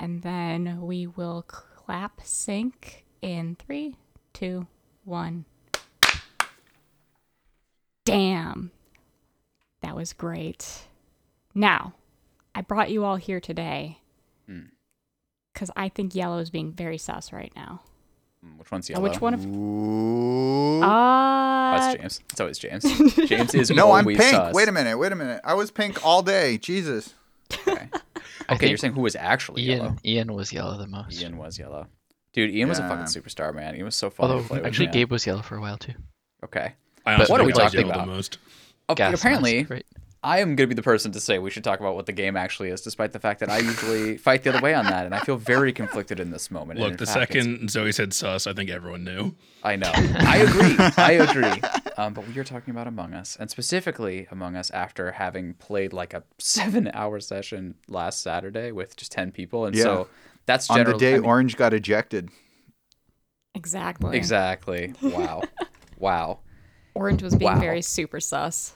and then we will clap sync in three, two, one. Damn. That was great. Now, I brought you all here today because I think yellow is being very sus right now. Mm, Which one's Uh, yellow? Which one of Ooh. Oh, uh, it's James. It's always James. James is no, I'm pink. sus. Wait a minute. Wait a minute. I was pink all day. Jesus. Okay, I okay you're saying who was actually Ian yellow? Ian was yellow the most. Ian was yellow. Dude, Ian was a fucking superstar, man. He was so fun to Although play with. actually man. Gabe was yellow for a while too. Okay. I what are we talking about? The most. Oh, apparently, mask, right? I am going to be the person to say we should talk about what the game actually is, despite the fact that I usually fight the other way on that, and I feel very conflicted in this moment. Look, the fact, second Zoe said sus, I think everyone knew. I know. I agree. I agree. Um, but we are talking about Among Us, and specifically Among Us after having played like a seven-hour session last Saturday with just ten people, and Yeah. so that's On the day I mean- Orange got ejected. exactly. Exactly. Wow. wow. Orange was being Wow. very super sus.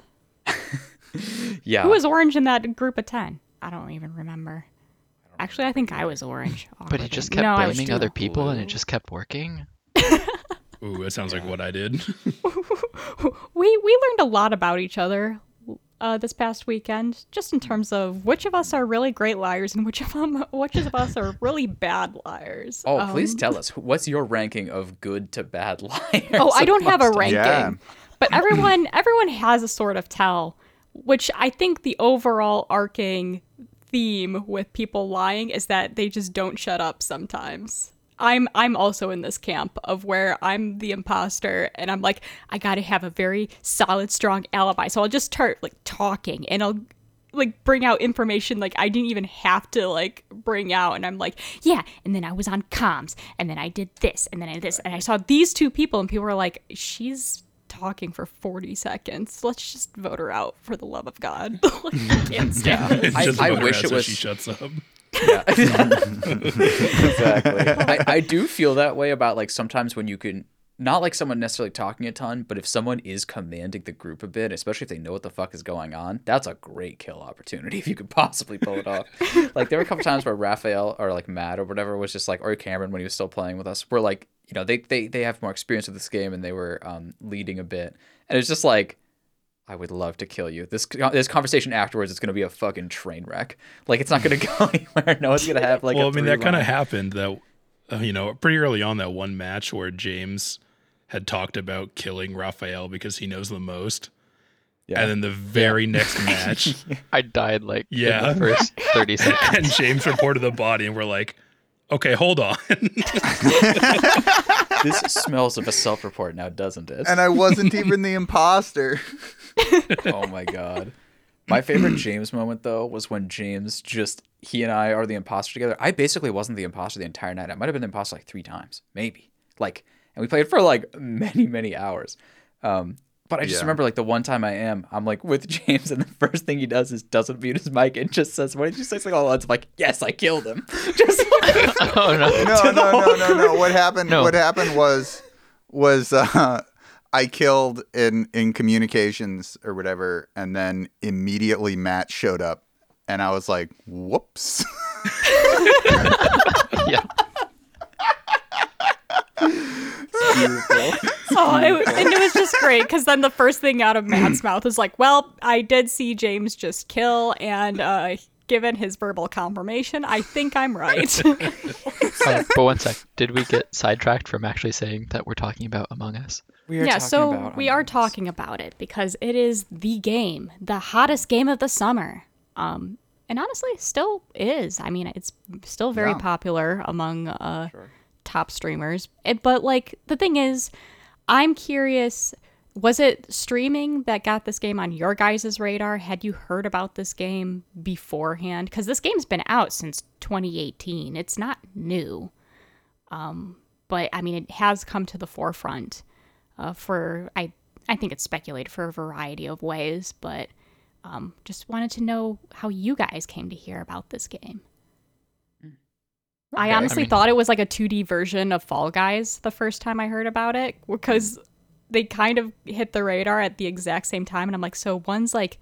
Yeah. Who was orange in that group of 10? I don't even remember. Actually, I think I was orange. But he just kept no, blaming other people and it just kept working. Ooh, that sounds like what I did. we we learned a lot about each other uh, this past weekend, just in terms of which of us are really great liars and which of them which of us are really bad liars. Oh, please Um, tell us. What's your ranking of good to bad liars? Oh, I don't have a ranking. Yeah. But everyone everyone has a sort of tell, which I think the overall arcing theme with people lying is that they just don't shut up sometimes. I'm I'm also in this camp of where I'm the imposter and I'm like I got to have a very solid strong alibi. So I'll just start like talking and I'll like bring out information like I didn't even have to like bring out and I'm like, yeah, and then I was on comms and then I did this and then I did this and I saw these two people and people were like, she's talking for 40 seconds. Let's just vote her out for the love of God. like, I can't stand this. I- Just I vote wish it was- she shuts up. Yeah. exactly. I, I do feel that way about like sometimes when you can not like someone necessarily talking a ton, but if someone is commanding the group a bit, especially if they know what the fuck is going on, that's a great kill opportunity if you could possibly pull it off. like there were a couple times where Raphael or like Matt or whatever was just like or Cameron when he was still playing with us, were like, you know, they they, they have more experience with this game and they were um, leading a bit. And it's just like I would love to kill you. This this conversation afterwards is going to be a fucking train wreck. Like it's not going to go anywhere. No one's going to have like. well, I mean, that kind of happened that, uh, you know, pretty early on that one match where James had talked about killing Raphael because he knows the most. Yeah. And then the very next match, I died like Yeah. in the first 30 seconds. and James reported the body, and we're like, okay, hold on. this smells of a self-report now, doesn't it? And I wasn't even the imposter. oh my god. My favorite James moment though was when James just he and I are the imposter together. I basically wasn't the imposter the entire night. I might have been the imposter like three times, maybe. Like, and we played for like many many hours. Um, but I just Yeah. remember like the one time I am, I'm like with James, and the first thing he does is doesn't mute his mic and just says, "What did you say?" Like, all odds. Like, "Yes, I killed him." Just like, oh no. No, no, no, no, no. What happened? No. What happened was, was uh, I killed in in communications or whatever, and then immediately Matt showed up, and I was like, "Whoops." Yeah. Beautiful. Oh, it, and it was just great because then the first thing out of Matt's mouth was like, "Well, I did see James just kill, and uh, given his verbal confirmation, I think I'm right." Uh, but one sec. Did we get sidetracked from actually saying that we're talking about Among Us? We are yeah, talking so about we are Us. talking about it because it is the game, the hottest game of the summer. Um, and honestly, still is. I mean, it's still very Yeah. popular among uh, top streamers. It, but like the thing is, I'm curious. Was it streaming that got this game on your guys' radar? Had you heard about this game beforehand? Because this game's been out since 2018. It's not new. Um, but I mean, it has come to the forefront uh, for I I think it's speculated for a variety of ways, but um, just wanted to know how you guys came to hear about this game. I Okay. honestly I mean- thought it was like a 2D version of Fall Guys the first time I heard about it because they kind of hit the radar at the exact same time, and I'm like, so one's like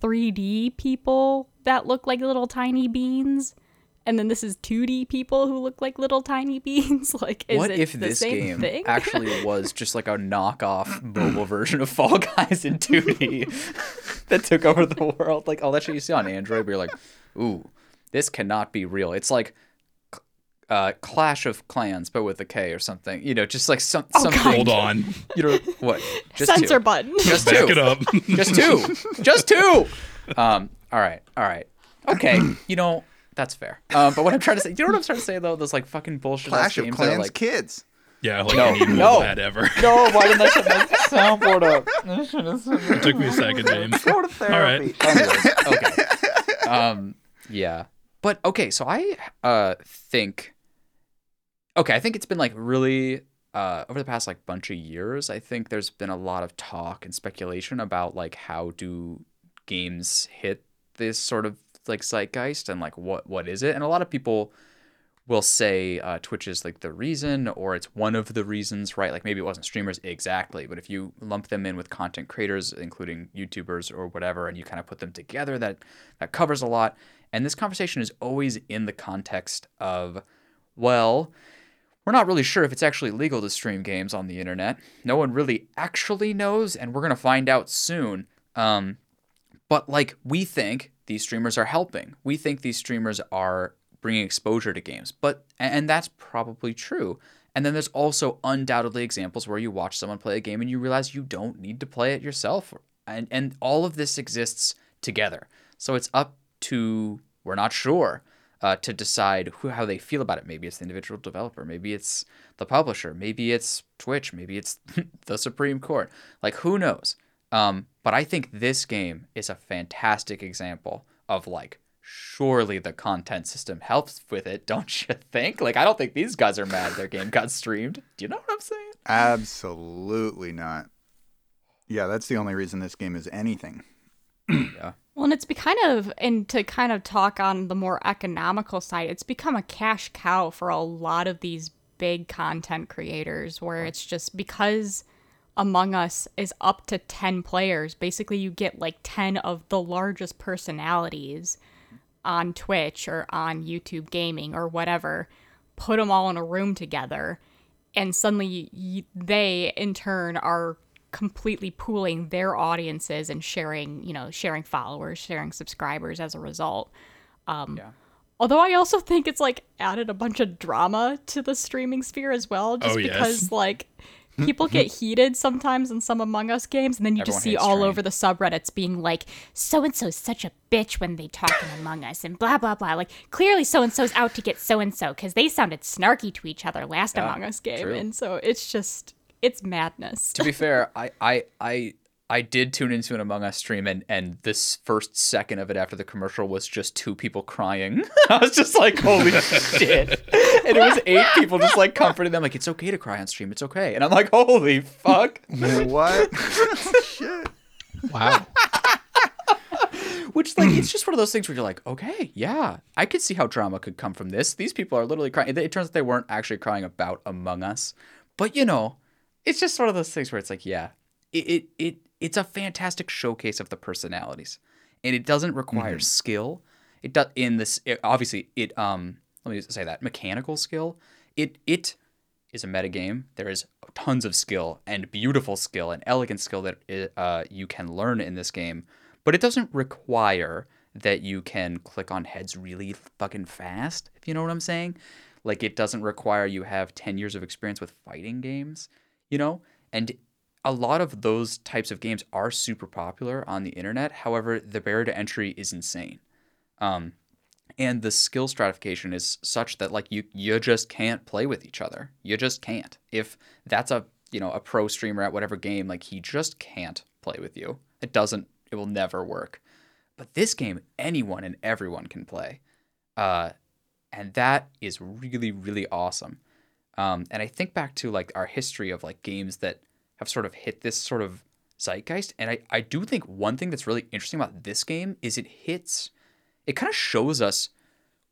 3D people that look like little tiny beans, and then this is 2D people who look like little tiny beans. like, is what it if the this same game thing? actually was just like a knockoff mobile version of Fall Guys in 2D that took over the world? Like all that shit you see on Android, where you're like, ooh, this cannot be real. It's like uh, Clash of Clans, but with a K or something. You know, just like some something. Hold on. You know what? Just Censor two. button. Just Back two. it up. Just two. Just two. Um. All right. All right. Okay. You know that's fair. Um. But what I'm trying to say, you know what I'm trying to say though? Those like fucking bullshit Clash of games are Clans like. kids. yeah, like No, any mobile no. ad ever. No, why didn't I set my soundboard up? I should have said It took me a second, James. Go to therapy. All right. Anyways, okay. Um, yeah. But okay, so I uh think okay, I think it's been like really uh over the past like bunch of years, I think there's been a lot of talk and speculation about like how do games hit this sort of like zeitgeist and like what what is it? And a lot of people will say uh, Twitch is like the reason, or it's one of the reasons, right? Like maybe it wasn't streamers exactly, but if you lump them in with content creators, including YouTubers or whatever, and you kind of put them together, that that covers a lot. And this conversation is always in the context of, well, we're not really sure if it's actually legal to stream games on the internet. No one really actually knows, and we're gonna find out soon. Um, but like we think these streamers are helping. We think these streamers are bringing exposure to games. But and that's probably true. And then there's also undoubtedly examples where you watch someone play a game and you realize you don't need to play it yourself. And and all of this exists together. So it's up to we're not sure uh, to decide who how they feel about it. Maybe it's the individual developer, maybe it's the publisher, maybe it's Twitch, maybe it's the Supreme Court. Like who knows? Um, but I think this game is a fantastic example of like surely the content system helps with it, don't you think? Like I don't think these guys are mad their game got streamed. Do you know what I'm saying? Absolutely not. Yeah, that's the only reason this game is anything. Yeah. Well, and it's be kind of, and to kind of talk on the more economical side, it's become a cash cow for a lot of these big content creators where it's just because Among Us is up to 10 players, basically you get like 10 of the largest personalities on Twitch or on YouTube gaming or whatever, put them all in a room together, and suddenly they in turn are completely pooling their audiences and sharing, you know, sharing followers, sharing subscribers as a result. Um, Yeah. Although I also think it's like added a bunch of drama to the streaming sphere as well, just Oh, yes. because like people get heated sometimes in some Among Us games, and then you just see all over the subreddits being like, "So and so's such a bitch when they talk in Among Us," and blah blah blah. Like clearly, so and so's out to get so and so because they sounded snarky to each other last Yeah, Among Us game, true. and so it's just it's madness. to be fair, I, I I I did tune into an Among Us stream and and this first second of it after the commercial was just two people crying. I was just like, holy shit. And it was eight people just like comforting them, like, it's okay to cry on stream, it's okay. And I'm like, holy fuck. what? Shit. Wow. Which like it's just one of those things where you're like, okay, yeah, I could see how drama could come from this. These people are literally crying. It, it turns out they weren't actually crying about Among Us, but you know, it's just one of those things where it's like, yeah, it it, it it's a fantastic showcase of the personalities, and it doesn't require skill. It does in this it, obviously it um let me say that mechanical skill. It it is a metagame. There is tons of skill and beautiful skill and elegant skill that uh, you can learn in this game, but it doesn't require that you can click on heads really fucking fast, if you know what I'm saying. Like, it doesn't require you have 10 years of experience with fighting games, you know? And a lot of those types of games are super popular on the internet. However, the barrier to entry is insane. Um, and the skill stratification is such that like you you just can't play with each other. You just can't. If that's a you know a pro streamer at whatever game, like he just can't play with you. It doesn't. It will never work. But this game, anyone and everyone can play, uh, and that is really really awesome. Um, and I think back to like our history of like games that have sort of hit this sort of zeitgeist, and I I do think one thing that's really interesting about this game is it hits it kind of shows us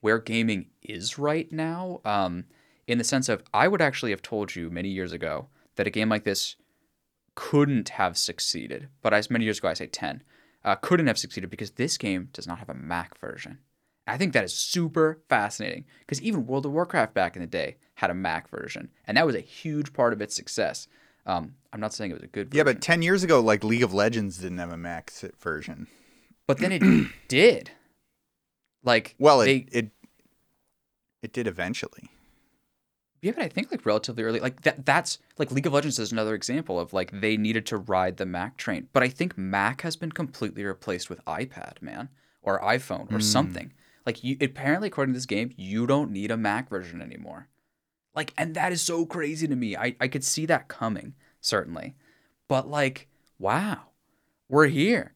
where gaming is right now um, in the sense of i would actually have told you many years ago that a game like this couldn't have succeeded. But as many years ago i say 10 uh, couldn't have succeeded because this game does not have a mac version I think that is super fascinating because even World of Warcraft back in the day had a Mac version, and that was a huge part of its success. Um, I'm not saying it was a good version. Yeah, but 10 years ago, like League of Legends didn't have a Mac version. but then it did. Like, Well, it, they, it it did eventually. Yeah, but I think like relatively early, like that. That's like League of Legends is another example of like they needed to ride the Mac train. But I think Mac has been completely replaced with iPad, man, or iPhone or something. Like you, apparently, according to this game, you don't need a Mac version anymore. Like, and that is so crazy to me. I I could see that coming certainly, but like, wow, we're here.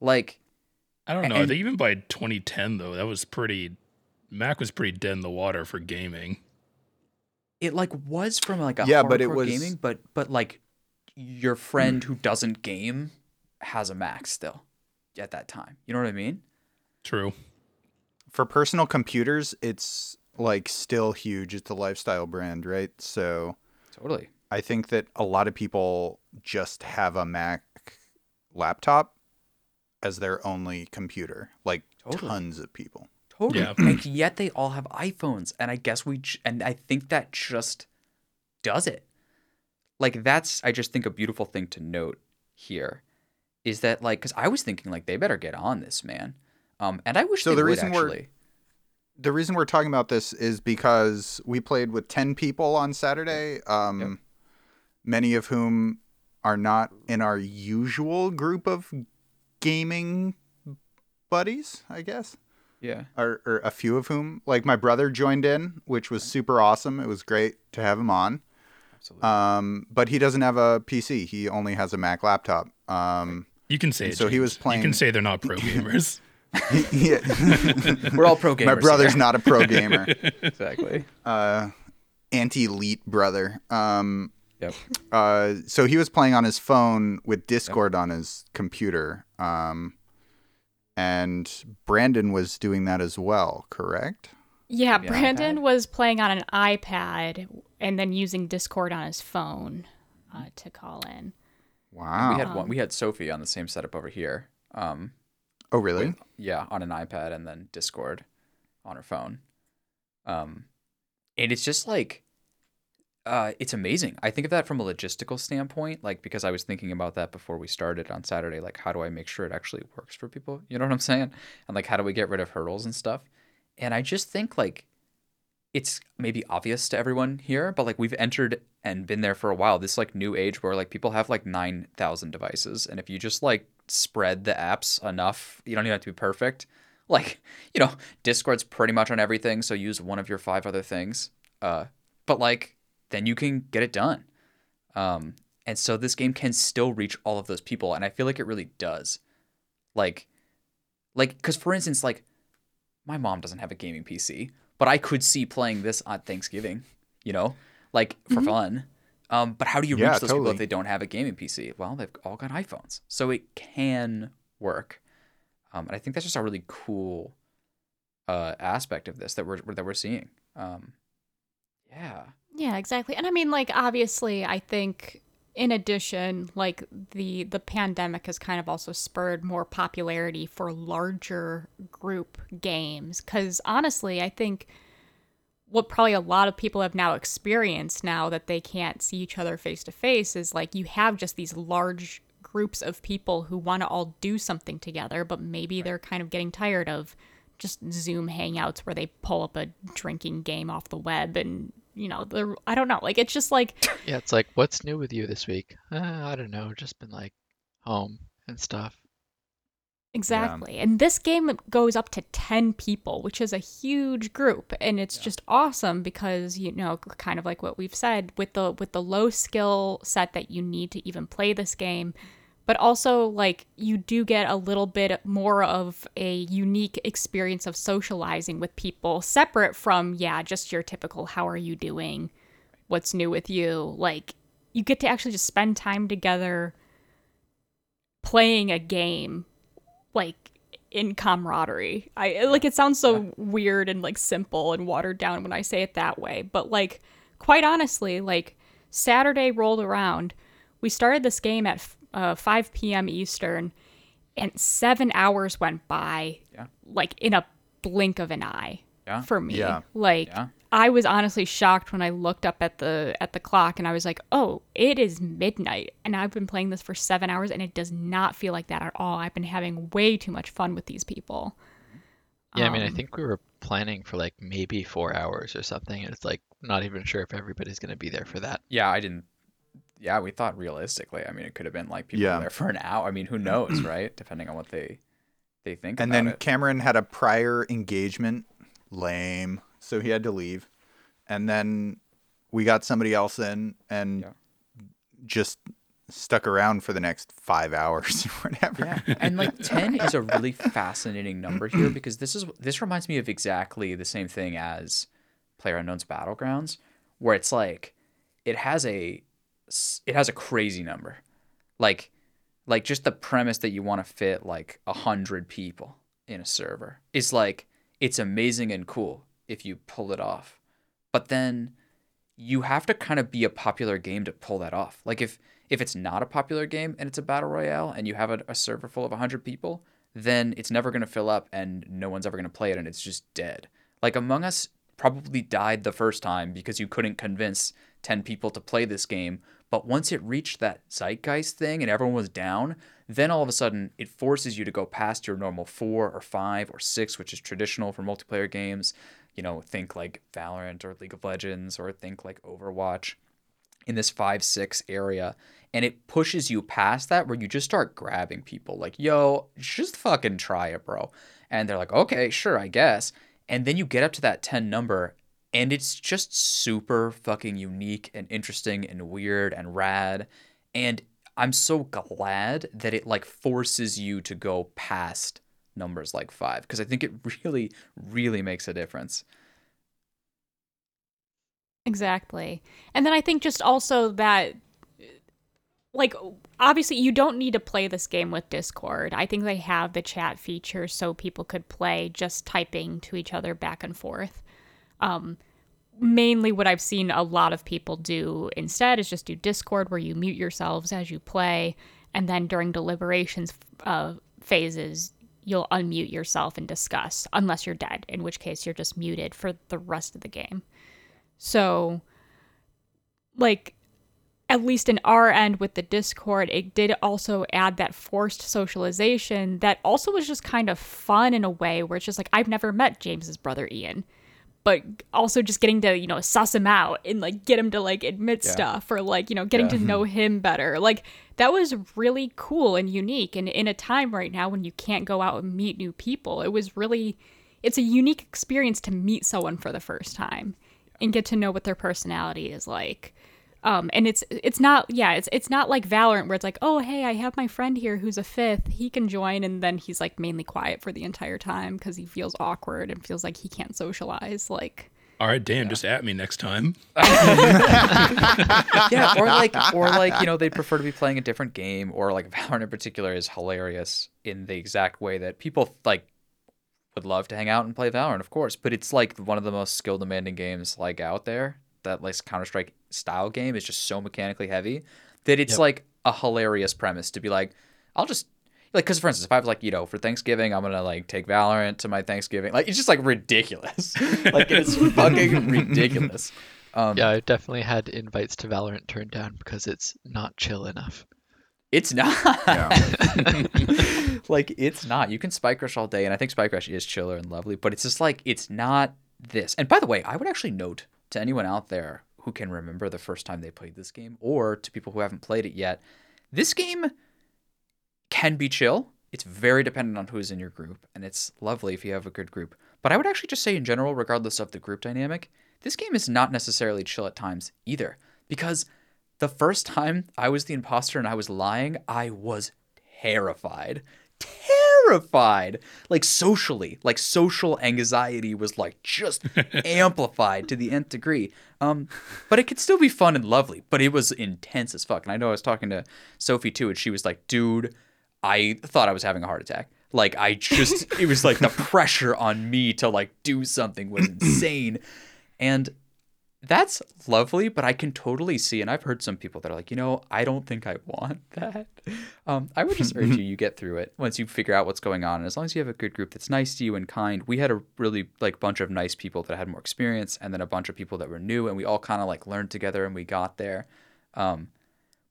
Like, I don't know. And- I think even by 2010 though, that was pretty. Mac was pretty dead in the water for gaming. it like was from like a Yeah, but it hardcore was- gaming, but but like your friend mm. who doesn't game has a Mac still at that time. You know what I mean? True. For personal computers, it's like still huge. It's a lifestyle brand, right? So Totally. I think that a lot of people just have a Mac laptop as their only computer. Like Totally. tons of people. Totally. Yeah. and yet they all have iPhones, and I guess we j- and I think that just does it. Like that's I just think a beautiful thing to note here is that like because I was thinking like they better get on this man, um, and I wish So they the would reason we're- The reason we're talking about this is because we played with 10 people on Saturday, um, Yep. many of whom are not in our usual group of gaming buddies, I guess. Yeah. or, or a few of whom like my brother joined in which was super awesome it was great to have him on Absolutely. um, but he doesn't have a pc he only has a mac laptop um, You can say And it, so he was James. You can say they're not pro gamers. Yeah. we're all pro gamers. my brother's here. not a pro gamer exactly. uh, anti-elite brother um, Yep. uh, so he was playing on his phone with discord on his computer um, and brandon was doing that as well correct Yeah, Maybe Brandon iPad? was playing on an iPad and then using Discord on his phone uh, to call in. wow We had one. We had Sophie on the same setup over here. Um, oh really yeah, on an iPad and then Discord on her phone. Um, and it's just like, uh, it's amazing. I think of that from a logistical standpoint, like because I was thinking about that before we started on Saturday. Like, how do I make sure it actually works for people? You know what I'm saying? And like, how do we get rid of hurdles and stuff? And I just think like it's maybe obvious to everyone here, but like we've entered and been there for a while. This like new age where like people have like nine thousand devices, and if you just like spread the apps enough, you don't even have to be perfect. Like you know, Discord's pretty much on everything, so use one of your five other things. Uh, but like then you can get it done. Um, and so this game can still reach all of those people, and I feel like it really does. Like, like because for instance, like my mom doesn't have a gaming PC, but I could see playing this on Thanksgiving, you know, like for fun. Um, but how do you reach Yeah, those people if they don't have a gaming PC? Well, they've all got iPhones, so it can work. Um, and I think that's just a really cool uh, aspect of this that we're that we're seeing. Um, yeah, Yeah, exactly. And I mean, like, obviously, I think in addition, like the the pandemic has kind of also spurred more popularity for larger group games. Because honestly, I think what probably a lot of people have now experienced now that they can't see each other face to face is like you have just these large groups of people who want to all do something together, but maybe they're kind of getting tired of just Zoom hangouts where they pull up a drinking game off the web and you know, the I don't know, like it's just like Yeah, it's like, what's new with you this week? Uh, I don't know, just been like home and stuff. Exactly. And this game goes up to 10 people, which is a huge group and it's just awesome because you know kind of like what we've said with the with the low skill set that you need to even play this game, but also like you do get a little bit more of a unique experience of socializing with people separate from yeah, just your typical how are you doing? What's new with you? Like you get to actually just spend time together playing a game like in camaraderie. I like it sounds so weird and like simple and watered down when I say it that way, but like quite honestly, like Saturday rolled around, we started this game at uh, 5 p.m. Eastern, and seven hours went by, Yeah. like in a blink of an eye Yeah. for me. Yeah. Like Yeah. I was honestly shocked when I looked up at the at the clock and I was like, "Oh, it is midnight." And I've been playing this for 7 hours and it does not feel like that at all. I've been having way too much fun with these people. Yeah, I mean, I Um, think we were planning for like maybe four hours or something, and it's like not even sure if everybody's gonna be there for that. Yeah, I didn't. Yeah, we thought realistically. I mean, it could have been like people Yeah. there for an hour. I mean, who knows, right? Depending on what they they think And about then it. Cameron had a prior engagement. Lame. So he had to leave. And then we got somebody else in and Yeah. just stuck around for the next five hours or whatever. Yeah, and like ten is a really fascinating number here because this is this reminds me of exactly the same thing as PlayerUnknown's Battlegrounds, where it's like it has a it has a crazy number, like like just the premise that you want to fit like a hundred people in a server is like it's amazing and cool if you pull it off, but then you have to kind of be a popular game to pull that off. Like if if it's not a popular game and it's a battle royale and you have a, a server full of 100 people, then it's never going to fill up and no one's ever going to play it and it's just dead. Like Among Us probably died the first time because you couldn't convince 10 people to play this game, but once it reached that zeitgeist thing and everyone was down, then all of a sudden it forces you to go past your normal 4 or 5 or 6, which is traditional for multiplayer games. You know, think like Valorant or League of Legends or think like Overwatch in this 5 6 area and it pushes you past that where you just start grabbing people like yo just fucking try it bro. And they're like okay sure i guess. And then you get up to that 10 number and it's just super fucking unique and interesting and weird and rad. And i'm so glad that it like forces you to go past numbers like 5 because i think it really really makes a difference Exactly. And then I think just also that like obviously you don't need to play this game with Discord. I think they have the chat feature so people could play just typing to each other back and forth. Um mainly what I've seen a lot of people do instead is just do Discord where you mute yourselves as you play and then during deliberations uh, phases you'll unmute yourself and discuss unless you're dead in which case you're just muted for the rest of the game. So, like, at least in our end with the Discord, it did also add that forced socialization that also was just kind of fun in a way where it's just like, I've never met James's brother Ian. But also just getting to, you know, suss him out and like get him to like admit Yeah. stuff or like, you know, getting Yeah. to know him better. Like that was really cool and unique. And in a time right now when you can't go out and meet new people, it was really, it's a unique experience to meet someone for the first time and get to know what their personality is like. Um, and it's it's not yeah it's it's not like Valorant where it's like oh hey I have my friend here who's a fifth he can join and then he's like mainly quiet for the entire time because he feels awkward and feels like he can't socialize like All right, Dan, just at me next time. yeah, or like, or like, you know, they'd prefer to be playing a different game, or like Valorant in particular is hilarious in the exact way that people like would love to hang out and play Valorant, of course, but it's like one of the most skill demanding games like out there. That like Counter Strike style game is just so mechanically heavy that it's Yep. like a hilarious premise to be like, I'll just like because for instance, if I was like, you know, for Thanksgiving, I'm gonna like take Valorant to my Thanksgiving, like it's just like ridiculous, like it's fucking ridiculous. Um, Yeah, i've definitely had invites to Valorant turned down because it's not chill enough. It's not. Yeah. like it's not. You can spike rush all day, and I think spike rush is chiller and lovely, but it's just like it's not this. And by the way, I would actually note to anyone out there who can remember the first time they played this game, or to people who haven't played it yet, this game can be chill. It's very dependent on who's in your group, and it's lovely if you have a good group. But I would actually just say, in general, regardless of the group dynamic, this game is not necessarily chill at times either. Because the first time I was the imposter and I was lying, I was terrified. Terrified. Like socially, like social anxiety was like just amplified to the nth degree. Um, but it could still be fun and lovely, but it was intense as fuck. And I know I was talking to Sophie too, and she was like, dude, I thought I was having a heart attack. Like I just it was like the pressure on me to like do something was insane. And that's lovely, but I can totally see, and I've heard some people that are like, you know, I don't think I want that. Um, I would just urge you, you get through it once you figure out what's going on, and as long as you have a good group that's nice to you and kind. We had a really like bunch of nice people that had more experience, and then a bunch of people that were new, and we all kind of like learned together, and we got there. Um,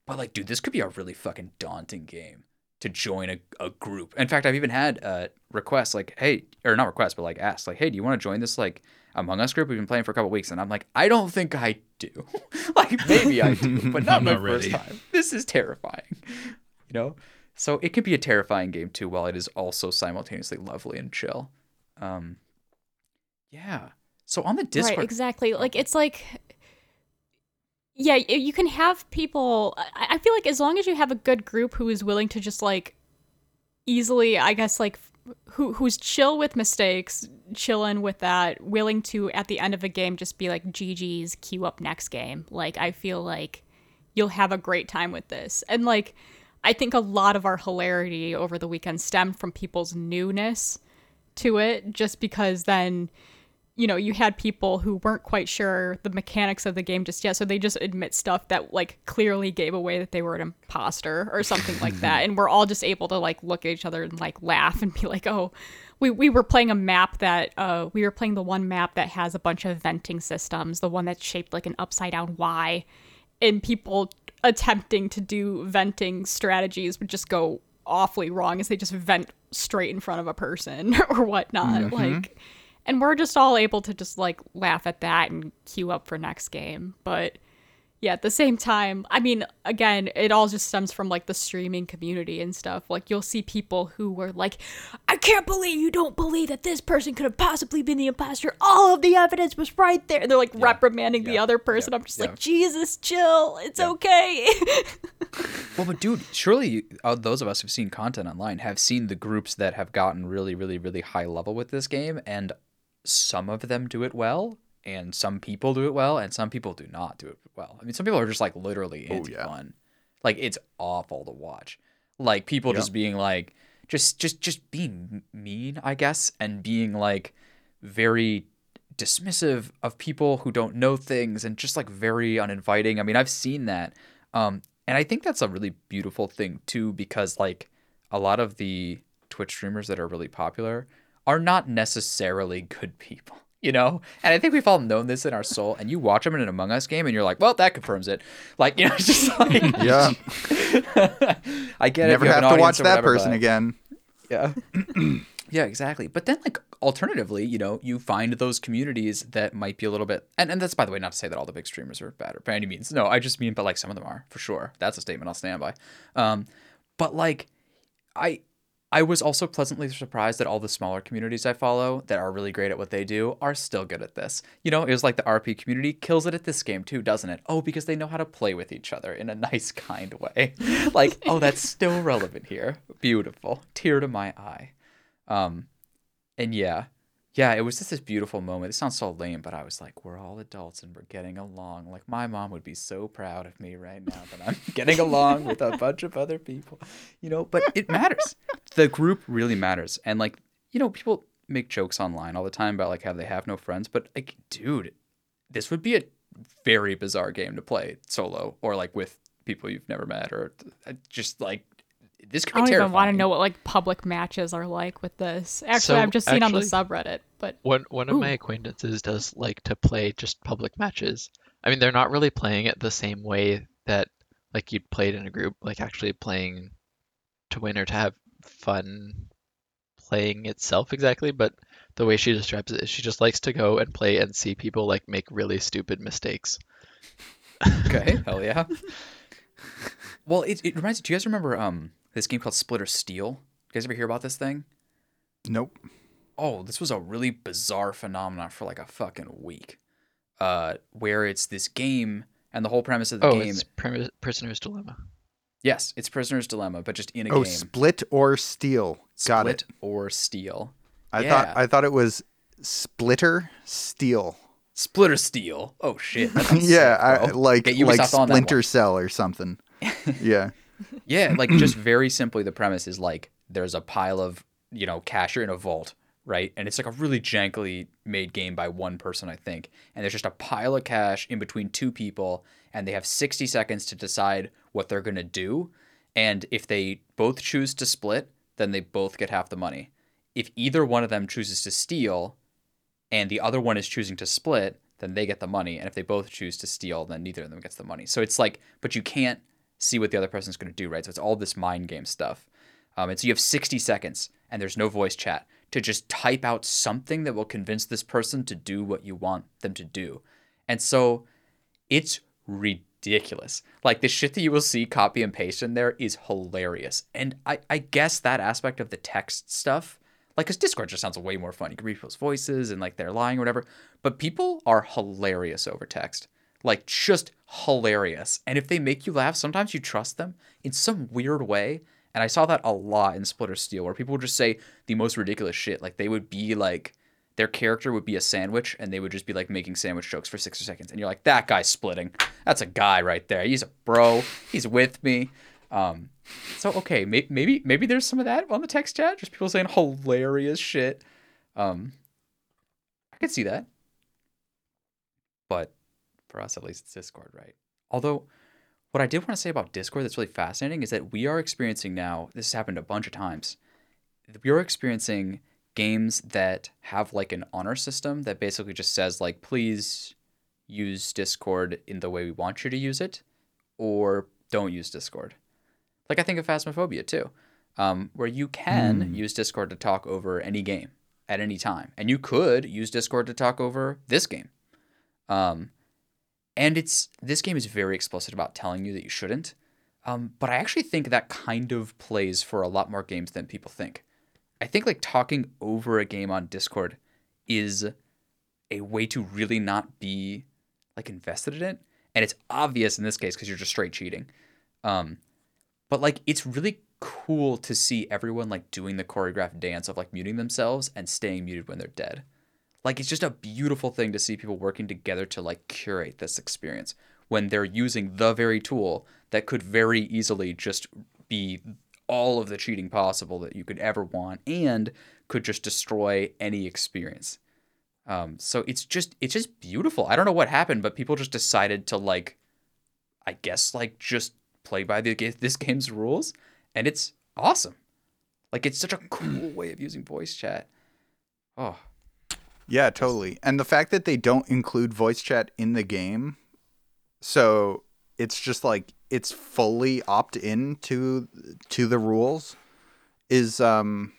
but like, dude, this could be a really fucking daunting game to join a, a group. In fact, I've even had uh, requests like, hey, or not requests, but like asked, like, hey, do you want to join this like Among Us group? We've been playing for a couple weeks, and I'm like, I don't think I do. like maybe I do, but not I'm my not first time. This is terrifying, you know. So it could be a terrifying game too, while it is also simultaneously lovely and chill. Um, yeah. So on the Discord, Right, exactly. Like it's like yeah, you can have people I feel like as long as you have a good group who is willing to just like easily, I guess like who who's chill with mistakes, chilling with that, willing to at the end of a game just be like GG's, queue up next game. Like I feel like you'll have a great time with this. And like I think a lot of our hilarity over the weekend stemmed from people's newness to it just because then you know you had people who weren't quite sure the mechanics of the game just yet so they just admit stuff that like clearly gave away that they were an imposter or something like that. And we're all just able to like look at each other and like laugh and be like oh we, we were playing a map that uh we were playing the one map that has a bunch of venting systems the one that's shaped like an upside down y and people attempting to do venting strategies would just go awfully wrong as they just vent straight in front of a person or whatnot like and we're just all able to just like laugh at that and queue up for next game. But yeah at the same time i mean again it all just stems from like the streaming community and stuff. Like you'll see people who were like i can't believe you don't believe that this person could have possibly been the imposter. All of the evidence was right there. And they're like reprimanding the other person. Yeah, i'm just yeah. like jesus chill. It's okay. Well, but dude, surely you, uh, those of us who've seen content online have seen the groups that have gotten really, really, really high level with this game, and some of them do it well, and some people do it well, and some people do not do it well. I mean, some people are just like literally into yeah. fun, like it's awful to watch. Like people just being like, just, just, just being mean, I guess, and being like very dismissive of people who don't know things and just like very uninviting. I mean, I've seen that. Um, and I think that's a really beautiful thing too, because like a lot of the Twitch streamers that are really popular are not necessarily good people, you know? And I think we've all known this in our soul. And you watch them in an Among Us game and you're like, well, that confirms it. Like, you know, it's just like, Yeah. I get Never it. Never have an to watch that whatever, person but- again. yeah. yeah, exactly. But then like alternatively, you know, you find those communities that might be a little bit and, and that's by the way not to say that all the big streamers are bad or by any means. No, I just mean but like some of them are, for sure. That's a statement I'll stand by. Um but like I I was also pleasantly surprised that all the smaller communities I follow that are really great at what they do are still good at this. You know, it was like the RP community kills it at this game too, doesn't it? Oh, because they know how to play with each other in a nice, kind way. like, oh, that's still relevant here. Beautiful. Tear to my eye. Um, and yeah, yeah, it was just this beautiful moment. It sounds so lame, but I was like, we're all adults and we're getting along. Like my mom would be so proud of me right now that I'm getting along with a bunch of other people, you know. But it matters. The group really matters, and like you know, people make jokes online all the time about like how they have no friends, but like, dude, this would be a very bizarre game to play solo or like with people you've never met or uh, just like this could i be don't even terrifying. want to know what like public matches are like with this actually So, i've just seen on the subreddit but One one of my acquaintances does like to play just public matches. I mean, they're not really playing it the same way that like you'd play it in a group, like actually playing to win or to have fun playing itself exactly, but the way she describes it is she just likes to go and play and see people like make really stupid mistakes. Okay, hell yeah. well, it, it reminds me. Do you guys remember um this game called Splitter Steel? You guys ever hear about this thing? Nope. Oh, this was a really bizarre phenomenon for like a fucking week. Uh, where it's this game, and the whole premise of the Oh, game. it's Prim- Prisoner's Dilemma. Yes, it's Prisoner's Dilemma, but just in a Oh, game. split or steal. Got Split it. or Steel. I Yeah. thought I thought it was splitter steel. Splitter Steel. Oh shit. yeah, sick, I, like Get like Splinter. Cell or something. yeah. Yeah, like just very simply, the premise is like there's a pile of you know cash in a vault, right? And it's like a really jankily made game by one person, I think. And there's just a pile of cash in between two people, and they have 60 seconds to decide what they're going to do. And if they both choose to split, then they both get half the money. If either one of them chooses to steal and the other one is choosing to split, then they get the money. And if they both choose to steal, then neither of them gets the money. So it's like, but you can't see what the other person's going to do, right? So it's all this mind game stuff. Um, and so you have 60 seconds and there's no voice chat to just type out something that will convince this person to do what you want them to do. And so it's ridiculous. Like the shit that you will see copy and paste in there is hilarious. And I, I guess that aspect of the text stuff, like, because Discord just sounds way more fun. You can read people's voices and like they're lying or whatever. But people are hilarious over text. Like, just hilarious. And if they make you laugh, sometimes you trust them in some weird way. And I saw that a lot in Splitter Steel, where people would just say the most ridiculous shit. Like they would be like, their character would be a sandwich, and they would just be like making sandwich jokes for sixty seconds, and you're like, that guy's splitting. That's a guy right there. He's a bro. He's with me. Um, so okay, may- maybe maybe there's some of that on the text chat, just people saying hilarious shit. Um, I could see that, but for us at least, it's Discord, right? Although what I did want to say about Discord that's really fascinating is that we are experiencing now, this has happened a bunch of times. We are experiencing games that have like an honor system that basically just says like please use Discord in the way we want you to use it or don't use Discord. Like I think of Phasmophobia too, um, where you can use Discord to talk over any game at any time, and you could use Discord to talk over this game. Um, and it's this game is very explicit about telling you that you shouldn't. Um, but I actually think that kind of plays for a lot more games than people think. I think like talking over a game on Discord is a way to really not be like invested in it, and it's obvious in this case because you're just straight cheating. Um, but like it's really cool to see everyone like doing the choreographed dance of like muting themselves and staying muted when they're dead. Like it's just a beautiful thing to see people working together to like curate this experience when they're using the very tool that could very easily just be all of the cheating possible that you could ever want and could just destroy any experience. Um, so it's just it's just beautiful. I don't know what happened, but people just decided to like, I guess like just play by the this game's rules, and it's awesome. Like it's such a cool way of using voice chat. Oh, Yeah, totally. And the fact that they don't include voice chat in the game, so it's just like it's fully opt in to to the rules is um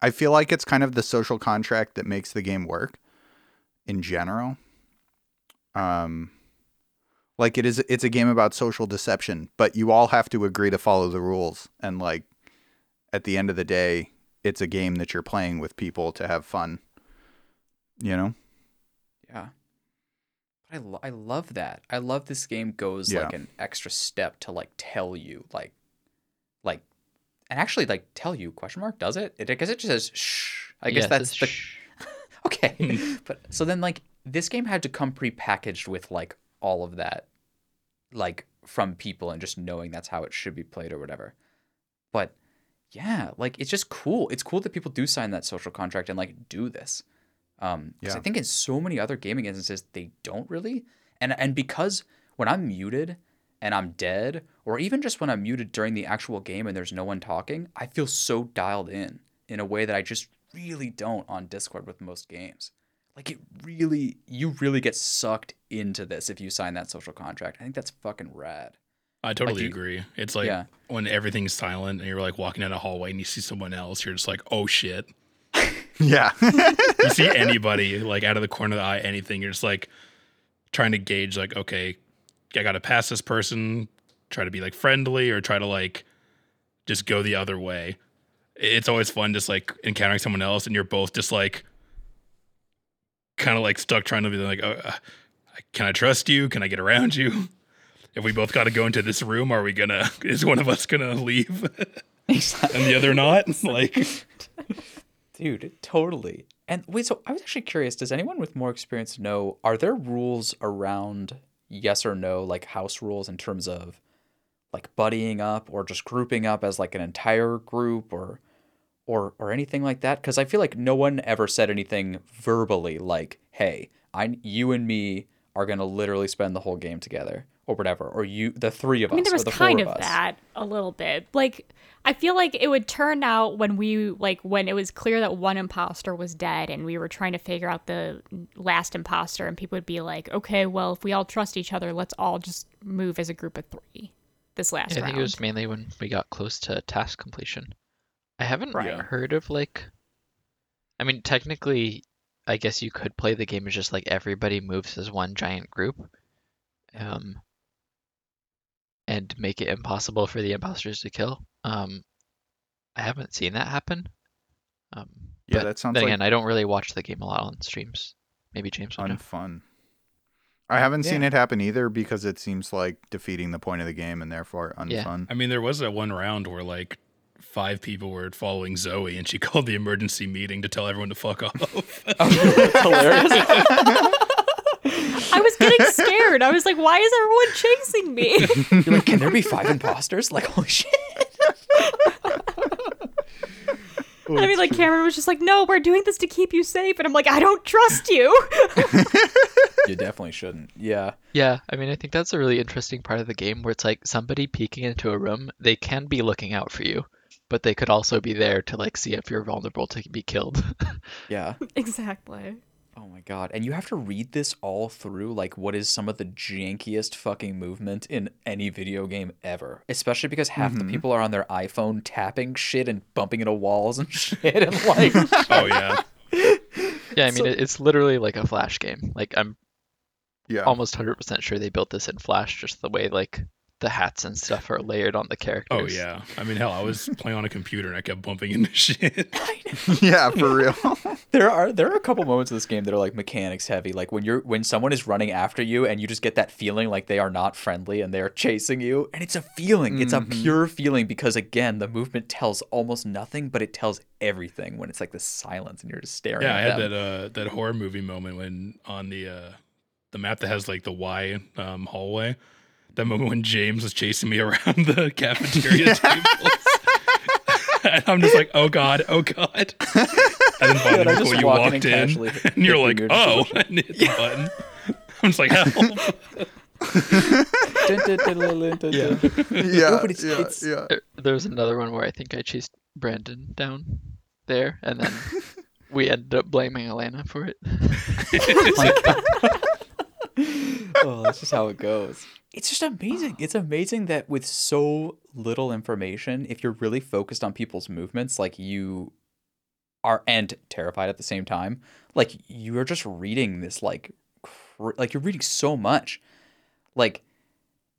I feel like it's kind of the social contract that makes the game work in general. Um like it is it's a game about social deception, but you all have to agree to follow the rules and like at the end of the day, it's a game that you're playing with people to have fun. You know? Yeah. But I, lo- I love that. I love this game goes like an extra step to like tell you like like and actually like tell you question mark does it? It I guess it just says shh. I guess Yeah, that's the shh. okay. but so then like this game had to come prepackaged with like all of that like from people and just knowing that's how it should be played or whatever. But yeah, like it's just cool. It's cool that people do sign that social contract and like do this. Um, because I think in so many other gaming instances they don't really, and and because when I'm muted and I'm dead, or even just when I'm muted during the actual game and there's no one talking, I feel so dialed in in a way that I just really don't on Discord with most games. Like it really, you really get sucked into this if you sign that social contract. I think that's fucking rad. I totally you- agree. It's like Yeah. when everything's silent and you're like walking down a hallway and you see someone else, you're just like, oh shit. Yeah. You see anybody like out of the corner of the eye, anything, you're just like trying to gauge, like, okay, I got to pass this person, try to be like friendly or try to like just go the other way. It's always fun just like encountering someone else and you're both just like kind of like stuck trying to be like, oh, uh, can I trust you? Can I get around you? If we both got to go into this room, are we gonna? Is one of us gonna leave and the other not? Like, Dude, totally. And wait, so I was actually curious, does anyone with more experience know are there rules around yes or no, like house rules in terms of like buddying up or just grouping up as like an entire group or or or anything like that because I feel like no one ever said anything verbally like, "Hey, I you and me are gonna literally spend the whole game together." Or whatever, or you, the three of us. I mean, us, there was the kind of of that a little bit. Like, I feel like it would turn out when we, like, when it was clear that one imposter was dead and we were trying to figure out the last imposter, and people would be like, okay, well, if we all trust each other, let's all just move as a group of three this last Yeah, I round. think it was mainly when we got close to task completion. I haven't Right. Heard of like. I mean, technically, I guess you could play the game as just like everybody moves as one giant group, um, and make it impossible for the imposters to kill. Um, I haven't seen that happen. Um, Yeah, but that sounds then like again, I don't really watch the game a lot on streams. Maybe James will know. unfun. I haven't seen it happen either because it seems like defeating the point of the game and therefore Yeah. unfun. I mean, there was that one round where like five people were following Zoe, and she called the emergency meeting to tell everyone to fuck off. Hilarious. I was getting scared. I was like, why is everyone chasing me? You're like, can there be five imposters? Like, holy shit. And I mean, like, Cameron was just like, no, we're doing this to keep you safe. And I'm like, I don't trust you. You definitely shouldn't. Yeah. Yeah, I mean, I think that's a really interesting part of the game where it's like somebody peeking into a room, they can be looking out for you, but they could also be there to like see if you're vulnerable to be killed. Yeah. exactly. Oh my god. And you have to read this all through like what is some of the jankiest fucking movement in any video game ever. Especially because half the mm-hmm. people are on their iPhone tapping shit and bumping into walls and shit and like oh yeah, yeah, I mean, it, it's literally like a Flash game. Like, I'm Yeah. almost 100% sure they built this in Flash, just the way like the hats and stuff are layered on the characters. oh yeah. I mean, hell, I was playing on a computer and I kept bumping into shit. yeah, for real. there are there are a couple moments in this game that are like mechanics heavy. Like when you're when someone is running after you and you just get that feeling like they are not friendly and they are chasing you. And it's a feeling. It's a pure feeling because again, the movement tells almost nothing, but it tells everything when it's like the silence and you're just staring yeah, I had them. that uh that horror movie moment when on the uh the map that has like the Y um hallway. That moment when James was chasing me around the cafeteria tables. and I'm just like, oh god, oh god. And then finally and I before you walk in walked and in, and you're like, oh, solution. and hit the button. I'm just like, help. yeah, No, it's- yeah, it's- yeah. There, there was another one where I think I chased Brandon down there, and then we ended up blaming Elena for it. Oh, oh, that's just how it goes. It's just amazing. It's amazing that with so little information, if you're really focused on people's movements, like you are and terrified at the same time, like you are just reading this like cr- like you're reading so much. Like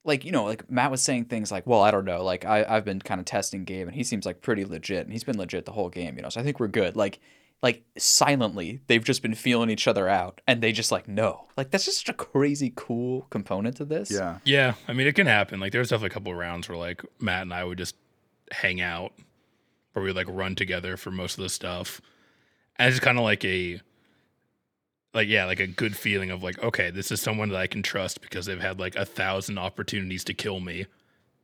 like you know, like Matt was saying things like, "Well, I don't know. Like I I've been kind of testing Gabe and he seems like pretty legit and he's been legit the whole game, you know. So I think we're good." Like like silently they've just been feeling each other out and they just like no like that's just such a crazy cool component to this Yeah. Yeah, I mean, it can happen. Like, there was definitely a couple of rounds where like Matt and I would just hang out, where we would like run together for most of the stuff, and it's kind of like a, like yeah, like a good feeling of like, okay, this is someone that I can trust because they've had like a thousand opportunities to kill me,